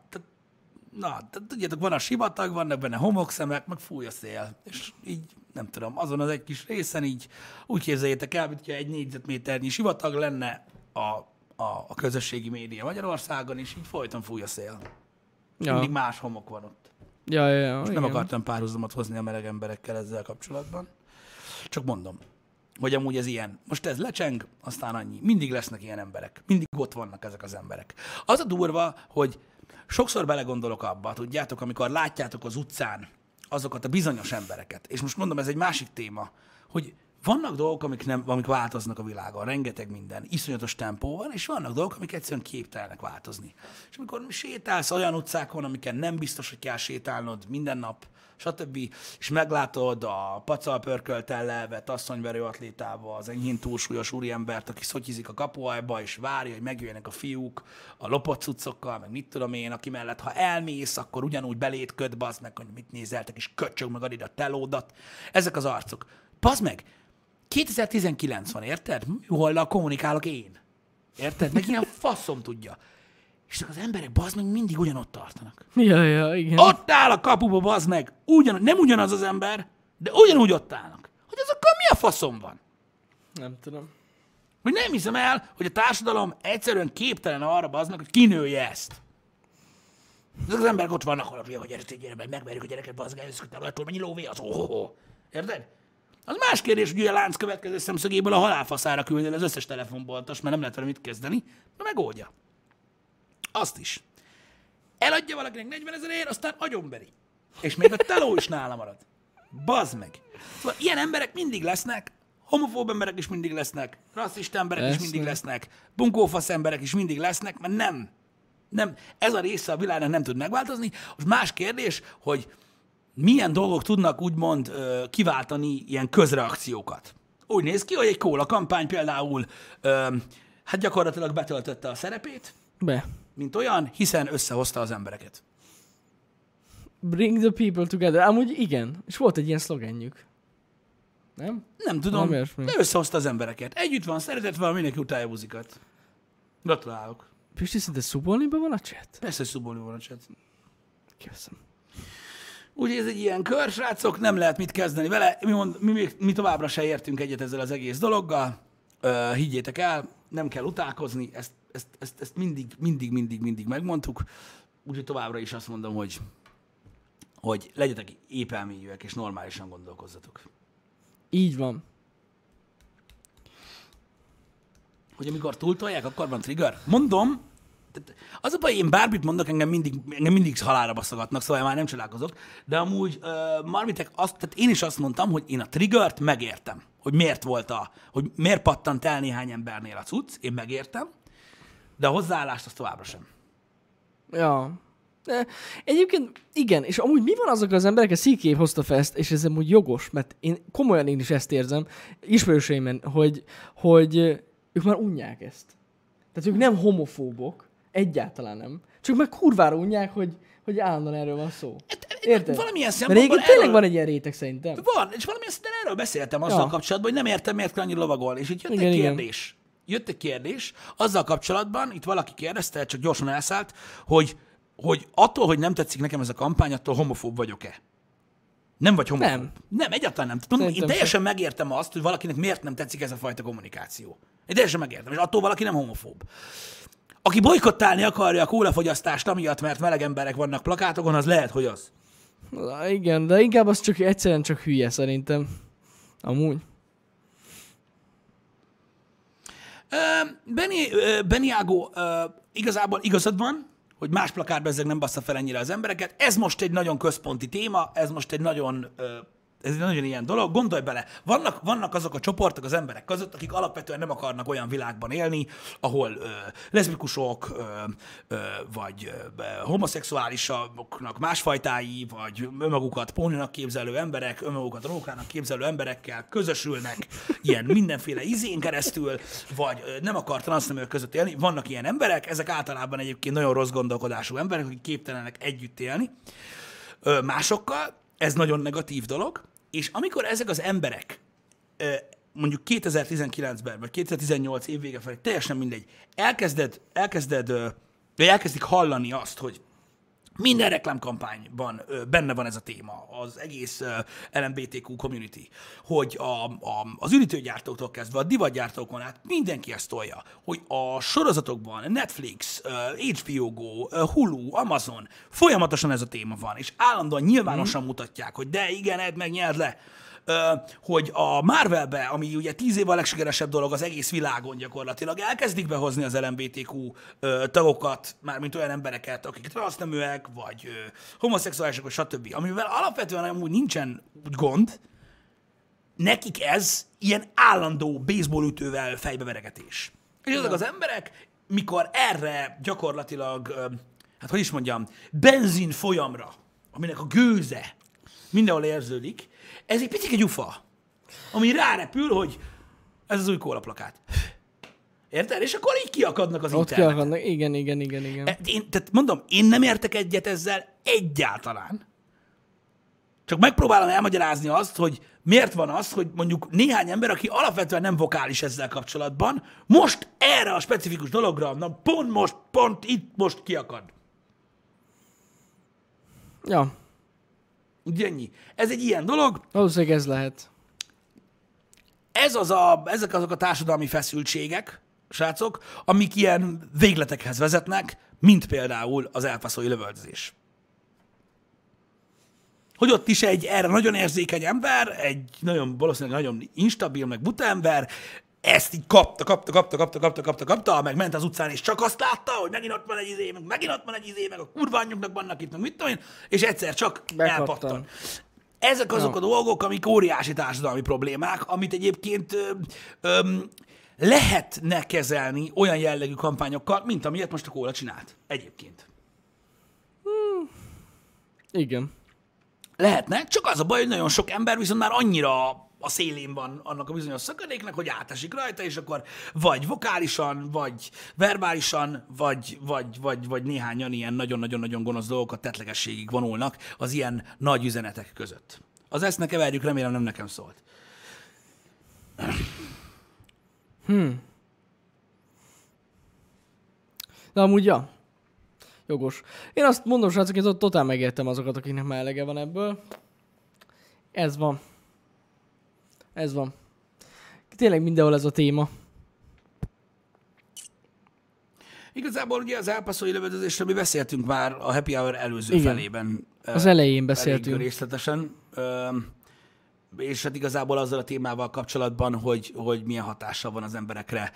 Speaker 2: Na, tudjátok, van a sivatag, vannak benne homokszemek, meg fúj a szél. És így, nem tudom, azon az egy kis részen így úgy képzeljétek el, mintha egy négyzetméternyi sivatag lenne a, a, a közösségi média Magyarországon, és így folyton fúj a szél.
Speaker 1: Ja,
Speaker 2: Mindig más homok van ott.
Speaker 1: ja, ja, ja
Speaker 2: Most
Speaker 1: igen.
Speaker 2: nem akartam párhuzamot hozni a meleg emberekkel ezzel kapcsolatban. Csak mondom, hogy amúgy ez ilyen. Most ez lecseng, aztán annyi. Mindig lesznek ilyen emberek. Mindig ott vannak ezek az emberek. Az a durva, hogy sokszor belegondolok abba, tudjátok, amikor látjátok az utcán azokat a bizonyos embereket, és most mondom, ez egy másik téma, hogy vannak dolgok, amik, nem, amik változnak a világon, rengeteg minden, iszonyatos tempó van, és vannak dolgok, amik egyszerűen képtelenek változni. És amikor sétálsz olyan utcákon, amiken nem biztos, hogy kell sétálnod minden nap, stb. És meglátod a pacal pörköltel lelvet asszonyverő atlétába, az enyhén túlsúlyos úriembert, aki szotyizik a kapuajba, és várja, hogy megjöjjenek a fiúk a lopott cuccokkal, meg mit tudom én, aki mellett, ha elmész, akkor ugyanúgy belét köd, bazd meg, hogy mit nézeltek, és köcsög meg a telódat. Ezek az arcok. Bazd meg, 2019 van, érted? Hol kommunikálok én. Érted? Meg ilyen faszom tudja. És az emberek, bazd meg, mindig ugyanott tartanak.
Speaker 1: Ja, ja, igen.
Speaker 2: Ott áll a kapuba, bazd meg. Ugyan, nem ugyanaz az ember, de ugyanúgy ott állnak. Hogy azokkal mi a faszom van?
Speaker 1: Nem tudom.
Speaker 2: Hogy nem hiszem el, hogy a társadalom egyszerűen képtelen arra, meg, hogy kinője ezt. Ezek az emberek ott vannak, hogy hogy gyere, gyere, meg megverjük a gyereket, bazd meg, először mennyi lóvé az, oh, oh, oh. Érted? Az más kérdés, hogy a lánc következő szemszögéből a halálfaszára küldeni az összes telefonboltos, mert nem lehet vele mit kezdeni, de megoldja. Azt is. Eladja valakinek 40 ezerért, aztán agyonberi. És még a teló is nála marad. Bazd meg. Szóval ilyen emberek mindig lesznek, homofób emberek is mindig lesznek, rasszista emberek Ezt is mindig lesznek, bunkófasz emberek is mindig lesznek, mert nem. Nem. Ez a része a világnak nem tud megváltozni. Most más kérdés, hogy milyen dolgok tudnak úgymond kiváltani ilyen közreakciókat. Úgy néz ki, hogy egy kóla kampány például hát gyakorlatilag betöltötte a szerepét.
Speaker 1: Be.
Speaker 2: Mint olyan, hiszen összehozta az embereket.
Speaker 1: Bring the people together. Amúgy igen. És volt egy ilyen szlogenjük. Nem?
Speaker 2: Nem tudom, nem de összehozta az embereket. Együtt van, szeretett van, mindenki utálja buzikat. Gratulálok.
Speaker 1: Pisti, szinte szubolniban van a chat?
Speaker 2: Persze, szubolniban van a chat.
Speaker 1: Köszönöm.
Speaker 2: Úgyhogy ez egy ilyen kör, srácok, nem lehet mit kezdeni vele. Mi, mond, mi, mi továbbra se értünk egyet ezzel az egész dologgal. Uh, higgyétek el, nem kell utálkozni, ezt, ezt, ezt, ezt mindig, mindig, mindig, mindig megmondtuk. Úgyhogy továbbra is azt mondom, hogy, hogy legyetek épelmélyűek és normálisan gondolkozzatok.
Speaker 1: Így van.
Speaker 2: Hogy amikor túltolják, akkor van trigger. Mondom, az a baj, én bármit mondok, engem mindig, engem mindig halára baszogatnak, szóval már nem csodálkozok, de amúgy uh, Marmitek, azt, tehát én is azt mondtam, hogy én a triggert megértem, hogy miért volt a, hogy miért pattant el néhány embernél a cucc, én megértem, de a hozzáállást az továbbra sem.
Speaker 1: Ja. De egyébként igen, és amúgy mi van azok az emberek, a szíkév hozta fel ezt, és ez amúgy jogos, mert én komolyan én is ezt érzem, ismerőseimen, hogy, hogy ők már unják ezt. Tehát ők nem homofóbok, Egyáltalán nem. Csak meg kurvára unják, hogy, hogy állandóan erről van szó. Hát, Érted?
Speaker 2: Valamilyen szempontból
Speaker 1: erről... tényleg van egy ilyen réteg szerintem.
Speaker 2: Van, és valamilyen szinten erről beszéltem azzal ja. kapcsolatban, hogy nem értem, miért kell annyira lovagolni. És itt jött igen, egy kérdés. Igen. Jött egy kérdés, azzal kapcsolatban, itt valaki kérdezte, csak gyorsan elszállt, hogy, hogy attól, hogy nem tetszik nekem ez a kampány, attól homofób vagyok-e. Nem vagy homofób. Nem. Nem, egyáltalán nem. Tudom, én teljesen sem. megértem azt, hogy valakinek miért nem tetszik ez a fajta kommunikáció. Én teljesen megértem, és attól valaki nem homofób. Aki bolykottálni akarja a kólafogyasztást amiatt, mert meleg emberek vannak plakátokon, az lehet, hogy az.
Speaker 1: Na, igen, de inkább az csak egyszerűen csak hülye szerintem. Amúgy.
Speaker 2: Benny, uh, igazából igazad van, hogy más plakátban ezek nem bassza fel ennyire az embereket. Ez most egy nagyon központi téma, ez most egy nagyon ez egy nagyon ilyen dolog. Gondolj bele, vannak, vannak azok a csoportok az emberek között, akik alapvetően nem akarnak olyan világban élni, ahol ö, leszbikusok, ö, ö, vagy ö, homoszexuálisoknak másfajtái, vagy önmagukat póninak képzelő emberek, önmagukat rókának képzelő emberekkel közösülnek ilyen mindenféle izén keresztül, vagy ö, nem akar transzneműek között élni. Vannak ilyen emberek, ezek általában egyébként nagyon rossz gondolkodású emberek, akik képtelenek együtt élni ö, másokkal, ez nagyon negatív dolog, és amikor ezek az emberek mondjuk 2019-ben, vagy 2018 év vége felé, teljesen mindegy, elkezded, elkezded, vagy elkezdik hallani azt, hogy minden reklámkampányban benne van ez a téma, az egész LMBTQ community, hogy a, a, az üdítőgyártóktól kezdve a divatgyártókon át mindenki ezt tolja, hogy a sorozatokban Netflix, HBO Go, Hulu, Amazon, folyamatosan ez a téma van, és állandóan nyilvánosan mm. mutatják, hogy de igen, Ed megnyert le, hogy a Marvelbe, ami ugye tíz év a legsikeresebb dolog az egész világon gyakorlatilag, elkezdik behozni az LMBTQ tagokat, mármint olyan embereket, akik transzneműek, vagy homoszexuálisok, vagy stb. Amivel alapvetően amúgy nincsen gond, nekik ez ilyen állandó baseballütővel fejbeveregetés. És ezek az emberek, mikor erre gyakorlatilag, hát hogy is mondjam, benzin folyamra, aminek a gőze mindenhol érződik, ez egy picit egy ufa, ami rárepül, hogy ez az új kólaplakát. Érted? És akkor így kiakadnak az
Speaker 1: Ott
Speaker 2: interneten.
Speaker 1: kiakadnak. Igen, igen, igen, igen.
Speaker 2: E, Én, tehát mondom, én nem értek egyet ezzel egyáltalán. Csak megpróbálom elmagyarázni azt, hogy miért van az, hogy mondjuk néhány ember, aki alapvetően nem vokális ezzel kapcsolatban, most erre a specifikus dologra, na pont most, pont itt most kiakad.
Speaker 1: Ja,
Speaker 2: Ugye ennyi. Ez egy ilyen dolog,
Speaker 1: valószínűleg ez lehet.
Speaker 2: ez az a, ezek azok a társadalmi feszültségek, srácok, amik ilyen végletekhez vezetnek, mint például az elfaszói lövöldözés. Hogy ott is egy erre nagyon érzékeny ember, egy nagyon, valószínűleg nagyon instabil, meg buta ember, ezt így kapta, kapta, kapta, kapta, kapta, kapta, kapta, meg ment az utcán, és csak azt látta, hogy megint ott van egy izé, meg megint ott van egy izé, meg a kurva anyjuknak vannak itt, meg mit tudom én, és egyszer csak elpattan. Ezek azok
Speaker 1: Ja.
Speaker 2: a dolgok, amik óriási társadalmi problémák, amit egyébként ö, ö, lehetne kezelni olyan jellegű kampányokkal, mint amilyet most a Kóla csinált. Egyébként.
Speaker 1: Igen.
Speaker 2: Lehetne, csak az a baj, hogy nagyon sok ember viszont már annyira a szélén van annak a bizonyos szakadéknek, hogy átesik rajta, és akkor vagy vokálisan, vagy verbálisan, vagy, vagy, vagy, vagy néhányan ilyen nagyon-nagyon-nagyon gonosz dolgokat tetlegességig vonulnak az ilyen nagy üzenetek között. Az ezt ne keverjük, remélem nem nekem szólt.
Speaker 1: De amúgy, ja. Jogos. Én azt mondom, srácok, én totál megértem azokat, akiknek már elege van ebből. Ez van. Ez van. Tényleg mindenhol ez a téma.
Speaker 2: Igazából ugye az elpasszói lövöldözésről mi beszéltünk már a Happy Hour előző
Speaker 1: Igen.
Speaker 2: felében.
Speaker 1: Az elején beszéltünk.
Speaker 2: részletesen. És hát igazából azzal a témával kapcsolatban, hogy, hogy milyen hatással van az emberekre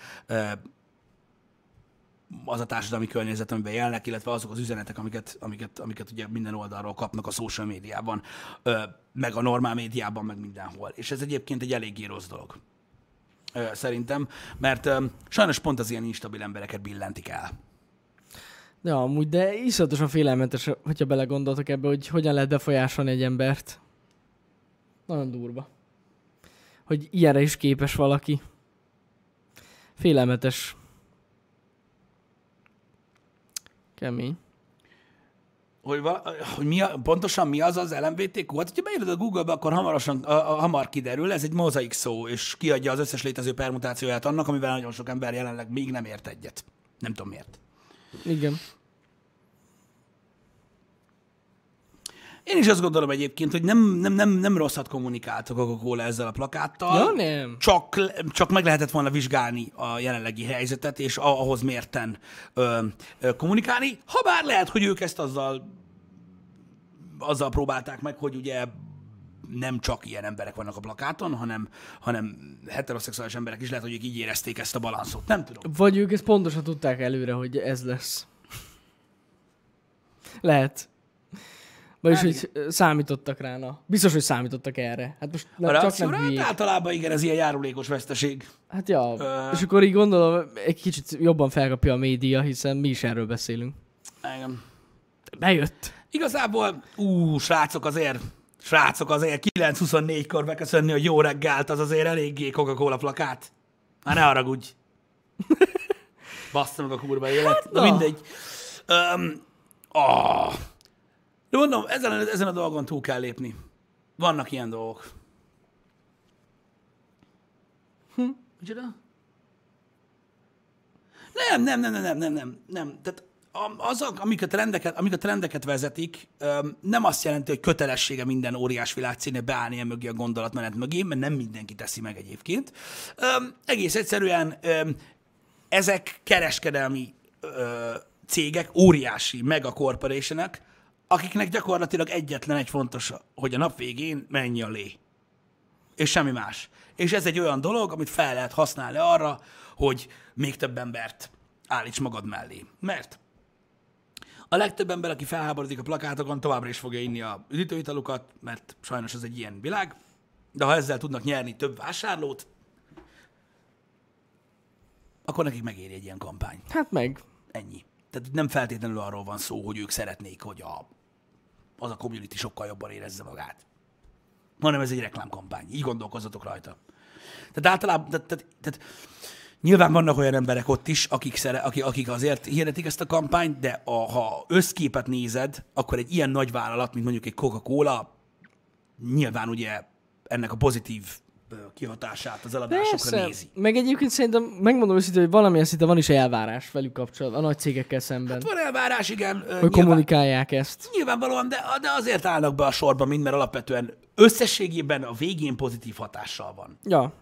Speaker 2: az a társadalmi környezet, amiben élnek, illetve azok az üzenetek, amiket, amiket, amiket ugye minden oldalról kapnak a social médiában, meg a normál médiában, meg mindenhol. És ez egyébként egy eléggé rossz dolog. Szerintem, mert sajnos pont az ilyen instabil embereket billentik el.
Speaker 1: De amúgy, de iszonyatosan félelmetes, hogyha belegondoltok ebbe, hogy hogyan lehet befolyásolni egy embert. Nagyon durva. Hogy ilyenre is képes valaki. Félelmetes. Kemény.
Speaker 2: hogy, vala, hogy mi a, pontosan mi az az LMBTQ. Hát, hogyha beírod a Google-be, akkor hamarosan, a, a, hamar kiderül, ez egy mozaik szó, és kiadja az összes létező permutációját annak, amivel nagyon sok ember jelenleg még nem ért egyet. Nem tudom miért.
Speaker 1: Igen.
Speaker 2: Én is azt gondolom egyébként, hogy nem, nem, nem, nem rosszat kommunikáltak a Coca-Cola ezzel a plakáttal.
Speaker 1: Ja, nem.
Speaker 2: Csak, csak meg lehetett volna vizsgálni a jelenlegi helyzetet, és ahhoz mérten ö, ö, kommunikálni. Habár lehet, hogy ők ezt azzal, azzal próbálták meg, hogy ugye nem csak ilyen emberek vannak a plakáton, hanem, hanem heteroszexuális emberek is lehet, hogy ők így érezték ezt a balanszot. Nem tudom.
Speaker 1: Vagy ők ezt pontosan tudták előre, hogy ez lesz. Lehet. Vagyis,
Speaker 2: Hát
Speaker 1: hogy számítottak rá, na. Biztos, hogy számítottak erre. Hát most
Speaker 2: A
Speaker 1: nem, csak nem
Speaker 2: hát általában igen, ez ilyen járulékos veszteség.
Speaker 1: Hát ja,
Speaker 2: Ö-
Speaker 1: és akkor így gondolom, egy kicsit jobban felkapja a média, hiszen mi is erről beszélünk.
Speaker 2: Igen.
Speaker 1: Bejött.
Speaker 2: Igazából, ú, srácok azért, srácok azért 9.24-kor beköszönni, hogy jó reggelt, az azért eléggé Coca-Cola plakát. Már ne haragudj. Bassza meg a kurva élet. Hát,
Speaker 1: na.
Speaker 2: Na mindegy. Um, oh. De mondom, ezen, ezen a dolgon túl kell lépni. Vannak ilyen dolgok. Hm? Micsoda? Nem, nem, nem, nem, nem, nem, nem, nem. Tehát azok, amik a trendeket, amik a trendeket vezetik, nem azt jelenti, hogy kötelessége minden óriás világcénél beállni mögé a gondolatmenet mögé, mert nem mindenki teszi meg egyébként. Egész egyszerűen ezek kereskedelmi cégek, óriási mega corporationek, akiknek gyakorlatilag egyetlen egy fontos, hogy a nap végén mennyi a lé és semmi más. És ez egy olyan dolog, amit fel lehet használni arra, hogy még több embert állíts magad mellé. Mert a legtöbb ember, aki felháborodik a plakátokon, továbbra is fogja inni a üdítőitalukat, mert sajnos ez egy ilyen világ. de ha ezzel tudnak nyerni több vásárlót, akkor nekik megéri egy ilyen kampány.
Speaker 1: Hát meg.
Speaker 2: Ennyi. Tehát nem feltétlenül arról van szó, hogy ők szeretnék, hogy a, az a community sokkal jobban érezze magát. Hanem ez egy reklámkampány. Így gondolkozzatok rajta. Tehát általában, tehát, tehát, tehát nyilván vannak olyan emberek ott is, akik, szere, akik, akik azért hirdetik ezt a kampányt, de a, ha összképet nézed, akkor egy ilyen nagy vállalat, mint mondjuk egy Coca-Cola, nyilván ugye ennek a pozitív kihatását az eladásokra
Speaker 1: Persze.
Speaker 2: nézi.
Speaker 1: Meg egyébként szerintem, megmondom őszintén, hogy valamilyen szinte van is elvárás velük kapcsolatban, a nagy cégekkel szemben.
Speaker 2: Van elvárás, igen.
Speaker 1: hogy
Speaker 2: nyilván-
Speaker 1: kommunikálják ezt.
Speaker 2: Nyilvánvalóan, de, de azért állnak be a sorba mind, mert alapvetően összességében a végén pozitív hatással van.
Speaker 1: Ja,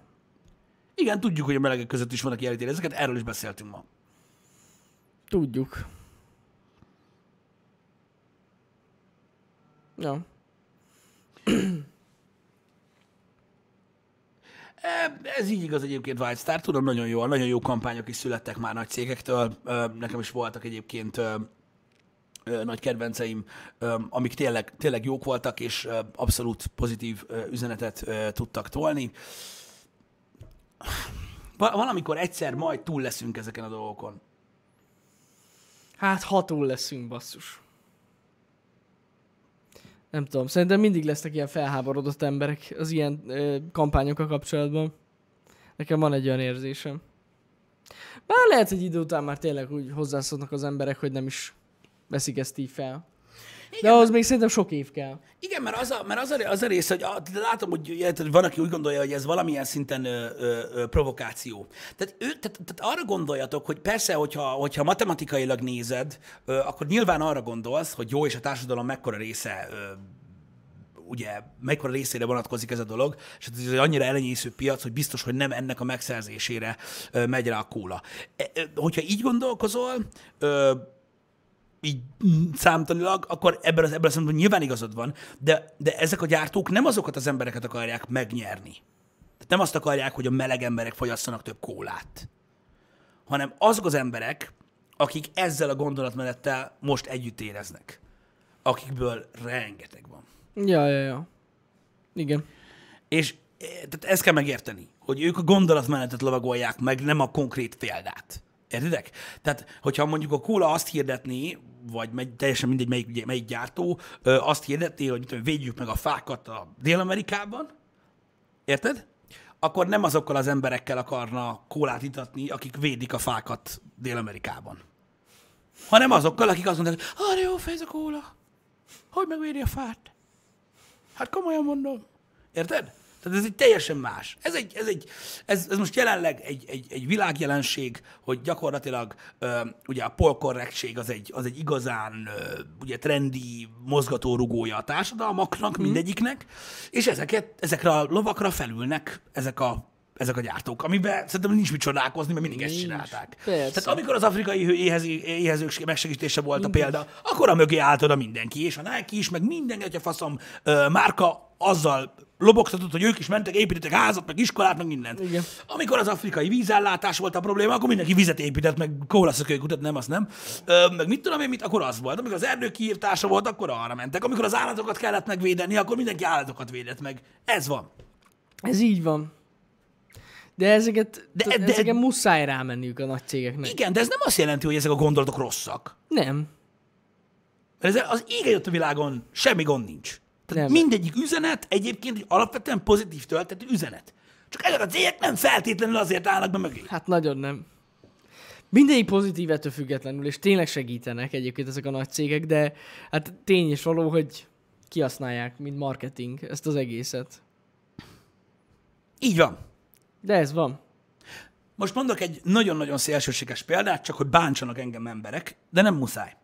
Speaker 2: Igen, tudjuk, hogy a melegek között is vannak ilyen ezeket, erről is beszéltünk ma.
Speaker 1: tudjuk. Ja.
Speaker 2: E, Ez így igaz egyébként White Star, tudom, nagyon jó, nagyon jó kampányok is születtek már nagy cégektől. Ö, Nekem is voltak egyébként ö, nagy kedvenceim, amik tényleg, tényleg jók voltak, és abszolút pozitív üzenetet tudtak tolni. Va- Valamikor egyszer majd túl leszünk ezeken a dolgokon.
Speaker 1: Hát ha túl leszünk, basszus. Nem tudom, szerintem mindig lesznek ilyen felháborodott emberek az ilyen ö, kampányokkal kapcsolatban. Nekem van egy olyan érzésem. Bár lehet, hogy idő után már tényleg úgy hozzászoknak az emberek, hogy nem is veszik ezt így fel. De ahhoz még szerintem sok év kell.
Speaker 2: Igen, mert az a, mert az a, az a rész, hogy a, látom, hogy, van, aki úgy gondolja, hogy ez valamilyen szinten ö, ö, ö, provokáció. Tehát, ő, tehát, tehát arra gondoljatok, hogy persze, hogyha, hogyha matematikailag nézed, ö, akkor nyilván arra gondolsz, hogy jó, és a társadalom mekkora része ö, ugye mekkora részére vonatkozik ez a dolog, és hát ez egy annyira elenyésző piac, hogy biztos, hogy nem ennek a megszerzésére megy rá a kóla. E, hogyha így gondolkozol, így számtanilag, akkor ebben az, ebben a szempontból nyilván igazad van, de, de ezek a gyártók nem azokat az embereket akarják megnyerni. Tehát nem azt akarják, hogy a meleg emberek fogyasszanak több kólát, hanem azok az emberek, akik ezzel a gondolatmenettel most együtt éreznek, akikből rengeteg van.
Speaker 1: Ja, ja, ja. Igen.
Speaker 2: És eh, tehát ezt kell megérteni, hogy ők a gondolatmenetet lovagolják meg, nem a konkrét példát. Értitek? Tehát, hogyha mondjuk a kóla azt hirdetné, vagy megy, teljesen mindegy, melyik, melyik gyártó, ö, azt hirdetné, hogy tudom, védjük meg a fákat a Dél-Amerikában, érted? Akkor nem azokkal az emberekkel akarna kólát itatni, akik védik a fákat Dél-Amerikában. Hanem azokkal, akik azt mondják, hogy arra jó fej ez a kóla, hogy megvédi a fát. Hát komolyan mondom. Érted? Tehát ez egy teljesen más. Ez, egy, ez, egy, ez, ez most jelenleg egy, egy, egy világjelenség, hogy gyakorlatilag ö, ugye a polkorrektség az egy, az egy igazán ö, ugye trendi mozgatórugója a társadalmaknak, mm. mindegyiknek, és ezeket, ezekre a lovakra felülnek ezek a ezek a gyártók, amiben szerintem nincs mit csodálkozni, mert mindig ezt
Speaker 1: Nincs.
Speaker 2: csinálták.
Speaker 1: Persze.
Speaker 2: Tehát amikor az afrikai éhezők megsegítése volt a példa, akkor a mögé állt oda mindenki, és a Nike is, meg minden a faszom márka azzal lobogtatott, hogy ők is mentek, építettek házat, meg iskolát, meg mindent.
Speaker 1: Igen.
Speaker 2: Amikor az afrikai vízellátás volt a probléma, akkor mindenki vizet épített, meg kólaszökőkutat, nem, azt nem. Ö, meg mit tudom én, mit, akkor az volt. Amikor az erdő kiírtása volt, akkor arra mentek. Amikor az állatokat kellett megvédeni, akkor mindenki állatokat védett meg. Ez van.
Speaker 1: Ez így van. De ezeket,
Speaker 2: De-
Speaker 1: de,
Speaker 2: de-
Speaker 1: de, ezeken muszáj rámenniük a nagy cégeknek.
Speaker 2: Igen, de ez nem azt jelenti, hogy ezek a gondolatok rosszak.
Speaker 1: Nem.
Speaker 2: Mert ez az ége jött a világon semmi gond nincs. Tehát
Speaker 1: Nem.
Speaker 2: mindegyik üzenet egyébként egy alapvetően pozitív töltető üzenet. Csak ezek a cégek nem feltétlenül azért állnak be mögé.
Speaker 1: Hát nagyon nem. Mindegyik pozitív ettől függetlenül, és tényleg segítenek egyébként ezek a nagy cégek, de hát tény is való, hogy kihasználják, mint marketing ezt az egészet.
Speaker 2: Így van.
Speaker 1: De ez van.
Speaker 2: Most mondok egy nagyon-nagyon szélsőséges példát, csak hogy bántsanak engem emberek, de nem muszáj.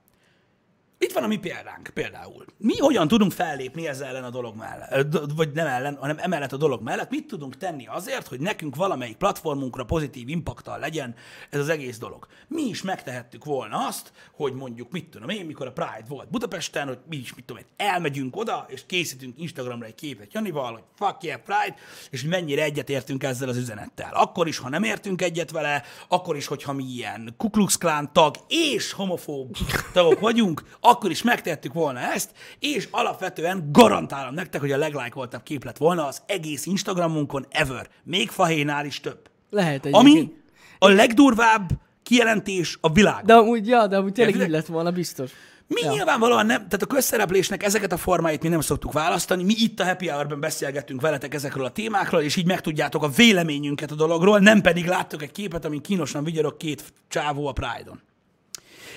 Speaker 2: Itt van a mi példánk például. Mi hogyan tudunk fellépni ezzel ellen a dolog mellett, vagy nem ellen, hanem emellett a dolog mellett, mit tudunk tenni azért, hogy nekünk valamelyik platformunkra pozitív impaktal legyen ez az egész dolog. Mi is megtehettük volna azt, hogy mondjuk, mit tudom én, mikor a Pride volt Budapesten, hogy mi is, mit tudom én, elmegyünk oda, és készítünk Instagramra egy képet Janival, hogy fuck yeah, Pride, és hogy mennyire egyetértünk ezzel az üzenettel. Akkor is, ha nem értünk egyet vele, akkor is, hogyha mi ilyen Ku Klux Klan tag és homofób tagok vagyunk, akkor is megtehettük volna ezt, és alapvetően garantálom nektek, hogy a leglájkoltabb kép lett volna az egész Instagramunkon ever. Még fahénál is több.
Speaker 1: Lehet egy.
Speaker 2: Ami a legdurvább kijelentés a világ.
Speaker 1: De amúgy, ja, de amúgy tényleg így lett volna, biztos.
Speaker 2: Mi ja. nyilvánvalóan nem, tehát a közszereplésnek ezeket a formáit mi nem szoktuk választani, mi itt a Happy Hour-ben beszélgetünk veletek ezekről a témákról, és így megtudjátok a véleményünket a dologról, nem pedig láttok egy képet, amin kínosan vigyorog két csávó a Pride-on.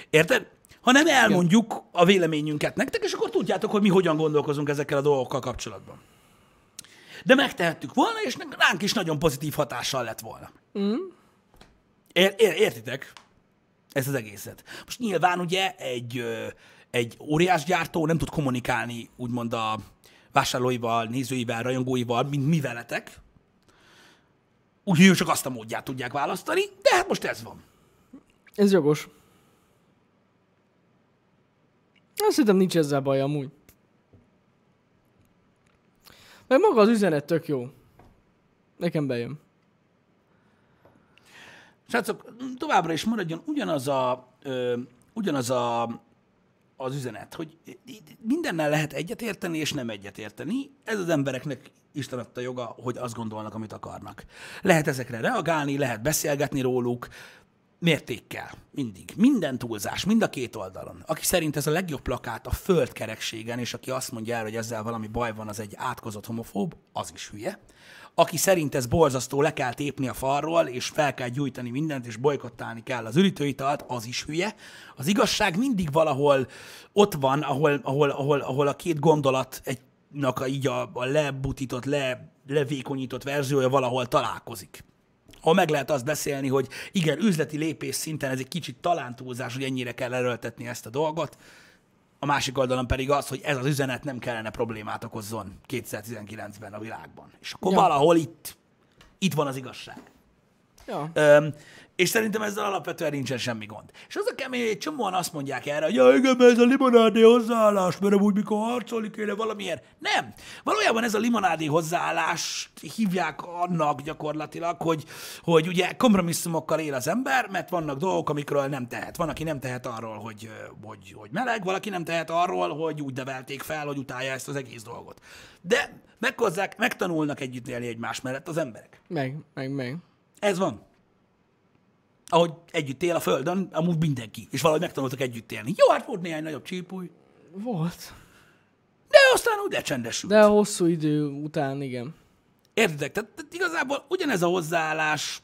Speaker 2: Érted? Hanem elmondjuk a véleményünket nektek, és akkor tudjátok, hogy mi hogyan gondolkozunk ezekkel a dolgokkal kapcsolatban. De megtehettük volna, és ránk is nagyon pozitív hatással lett volna. Mm. Ér, ér, értitek? ezt az egészet. Most nyilván ugye egy, egy óriás gyártó nem tud kommunikálni úgymond a vásárlóival, nézőivel, rajongóival, mint mi veletek. Úgyhogy csak azt a módját tudják választani, de hát most ez van.
Speaker 1: Ez jogos. Azt hiszem nincs ezzel baj amúgy. Mert maga az üzenet tök jó. Nekem bejön.
Speaker 2: Srácok, továbbra is maradjon ugyanaz a, ö, ugyanaz a, az üzenet, hogy mindennel lehet egyetérteni és nem egyetérteni. Ez az embereknek Isten adta joga, hogy azt gondolnak, amit akarnak. Lehet ezekre reagálni, lehet beszélgetni róluk, mértékkel, mindig. Minden túlzás, mind a két oldalon. Aki szerint ez a legjobb plakát a földkerekségen, és aki azt mondja el, hogy ezzel valami baj van, az egy átkozott homofób, az is hülye. Aki szerint ez borzasztó, le kell tépni a falról, és fel kell gyújtani mindent, és bolykottálni kell az üritőitalt, az is hülye. Az igazság mindig valahol ott van, ahol, ahol, ahol, ahol a két gondolat egy a, így a, a lebutított, le, levékonyított verziója valahol találkozik ahol meg lehet azt beszélni, hogy igen, üzleti lépés szinten ez egy kicsit talán túlzás, hogy ennyire kell erőltetni ezt a dolgot, a másik oldalon pedig az, hogy ez az üzenet nem kellene problémát okozzon 2019-ben a világban. És akkor ja. valahol itt, itt van az igazság.
Speaker 1: Ja.
Speaker 2: Öm, és szerintem ezzel alapvetően nincsen semmi gond. És az a kemény, hogy egy csomóan azt mondják erre, hogy ja, igen, ez a limonádé hozzáállás, mert úgy, mikor harcolni kéne valamiért. Nem. Valójában ez a limonádé hozzáállás hívják annak gyakorlatilag, hogy, hogy ugye kompromisszumokkal él az ember, mert vannak dolgok, amikről nem tehet. Van, aki nem tehet arról, hogy, hogy, hogy meleg, valaki nem tehet arról, hogy úgy nevelték fel, hogy utálja ezt az egész dolgot. De meghozzák, megtanulnak együtt élni egymás mellett az emberek.
Speaker 1: Meg, meg, meg.
Speaker 2: Ez van ahogy együtt él a Földön, amúgy mindenki, és valahogy megtanultak együtt élni. Jó, hát volt néhány nagyobb csípúj,
Speaker 1: Volt.
Speaker 2: de aztán úgy lecsendesült.
Speaker 1: De hosszú idő után, igen.
Speaker 2: Értitek? Tehát, tehát igazából ugyanez a hozzáállás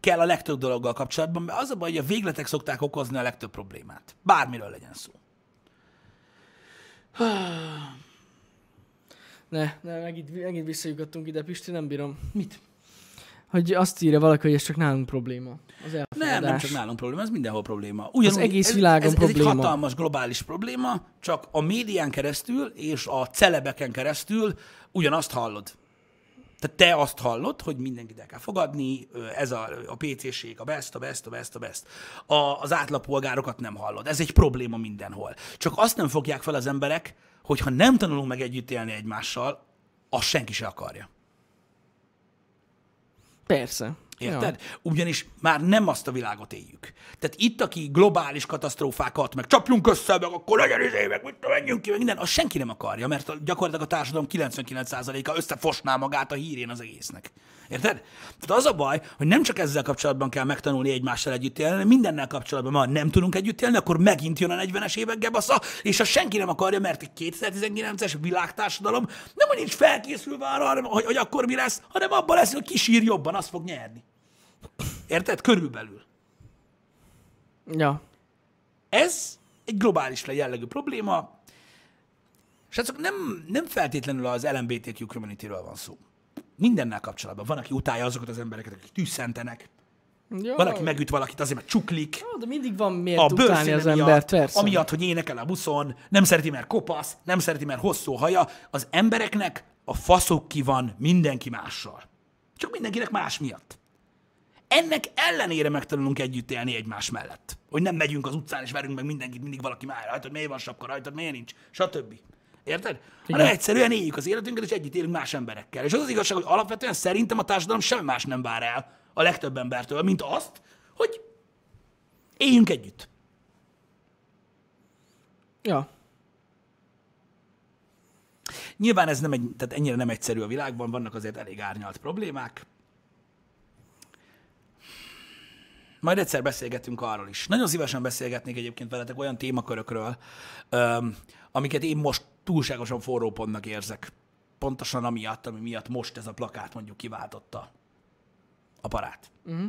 Speaker 2: kell a legtöbb dologgal kapcsolatban, mert az a baj, hogy a végletek szokták okozni a legtöbb problémát. Bármiről legyen szó.
Speaker 1: Ne, ne, megint, megint visszajutottunk ide, Pisti, nem bírom.
Speaker 2: Mit?
Speaker 1: Hogy azt írja valaki, hogy ez csak nálunk probléma. Az elfogadás.
Speaker 2: Nem, nem csak nálunk probléma, ez mindenhol probléma. Ugyanúgy,
Speaker 1: egész
Speaker 2: ez,
Speaker 1: világon
Speaker 2: ez, ez
Speaker 1: probléma.
Speaker 2: egy hatalmas globális probléma, csak a médián keresztül és a celebeken keresztül ugyanazt hallod. Tehát te azt hallod, hogy mindenkit el kell fogadni, ez a, a PC-ség, a best, a best, a best, a best. A, az átlagpolgárokat nem hallod. Ez egy probléma mindenhol. Csak azt nem fogják fel az emberek, hogy ha nem tanulunk meg együtt élni egymással, azt senki se akarja.
Speaker 1: Persze.
Speaker 2: Érted? Ja. Ugyanis már nem azt a világot éljük. Tehát itt, aki globális katasztrófákat, meg csapjunk össze, meg akkor legyen izé, meg mit menjünk ki, meg minden, azt senki nem akarja, mert gyakorlatilag a társadalom 99%-a összefosná magát a hírén az egésznek. Érted? Tehát az a baj, hogy nem csak ezzel kapcsolatban kell megtanulni egymással együtt élni, hanem mindennel kapcsolatban, ha nem tudunk együtt élni, akkor megint jön a 40-es évek gebasza, és azt senki nem akarja, mert egy 2019-es világtársadalom nem, hogy nincs felkészülve arra, hanem, hogy, hogy akkor mi lesz, hanem abban lesz, hogy kisír jobban, az fog nyerni. Érted? Körülbelül.
Speaker 1: Ja.
Speaker 2: Ez egy globális jellegű probléma. Srácok, nem, nem feltétlenül az LMBTQ community-ről van szó. Mindennel kapcsolatban. Van, aki utálja azokat az embereket, akik tűszentenek.
Speaker 1: ja.
Speaker 2: Van, aki megüt valakit azért, mert csuklik.
Speaker 1: Jó, de mindig van miért
Speaker 2: A
Speaker 1: utálni az
Speaker 2: miatt,
Speaker 1: embert, persze.
Speaker 2: amiatt, hogy énekel a buszon, nem szereti, mert kopasz, nem szereti, mert hosszú haja. Az embereknek a faszok ki van mindenki mással. Csak mindenkinek más miatt. Ennek ellenére megtanulunk együtt élni egymás mellett. Hogy nem megyünk az utcán és verünk meg mindenkit, mindig valaki már rajtad, miért van sapka rajtad, miért nincs, stb. Érted? Hanem egyszerűen éljük az életünket, és együtt élünk más emberekkel. És az az igazság, hogy alapvetően szerintem a társadalom semmi más nem vár el a legtöbb embertől, mint azt, hogy éljünk együtt.
Speaker 1: Ja.
Speaker 2: Nyilván ez nem egy, tehát ennyire nem egyszerű a világban, vannak azért elég árnyalt problémák. Majd egyszer beszélgetünk arról is. Nagyon szívesen beszélgetnék egyébként veletek olyan témakörökről, amiket én most túlságosan forró pontnak érzek. Pontosan amiatt, ami miatt most ez a plakát mondjuk kiváltotta a parát. Uh-huh.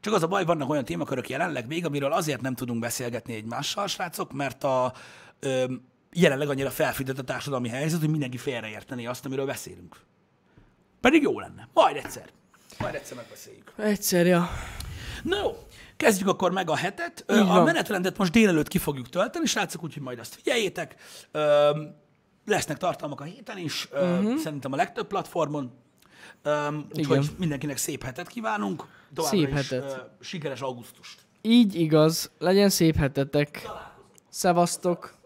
Speaker 2: Csak az a baj, vannak olyan témakörök jelenleg még, amiről azért nem tudunk beszélgetni egymással, srácok, mert a, ö, jelenleg annyira felfűtött a társadalmi helyzet, hogy mindenki félreérteni azt, amiről beszélünk. Pedig jó lenne. Majd egyszer. Majd egyszer megbeszéljük.
Speaker 1: Egyszer, ja.
Speaker 2: Na jó, kezdjük akkor meg a hetet.
Speaker 1: Így
Speaker 2: A
Speaker 1: van.
Speaker 2: menetrendet most délelőtt ki fogjuk tölteni, srácok, úgyhogy majd azt figyeljétek. Lesznek tartalmak a héten is, uh-huh. Szerintem a legtöbb platformon. Úgyhogy
Speaker 1: Igen.
Speaker 2: mindenkinek szép hetet kívánunk. Továbbra
Speaker 1: Szép
Speaker 2: is,
Speaker 1: hetet.
Speaker 2: sikeres augusztust.
Speaker 1: Így igaz. Legyen szép hetetek. Szevasztok.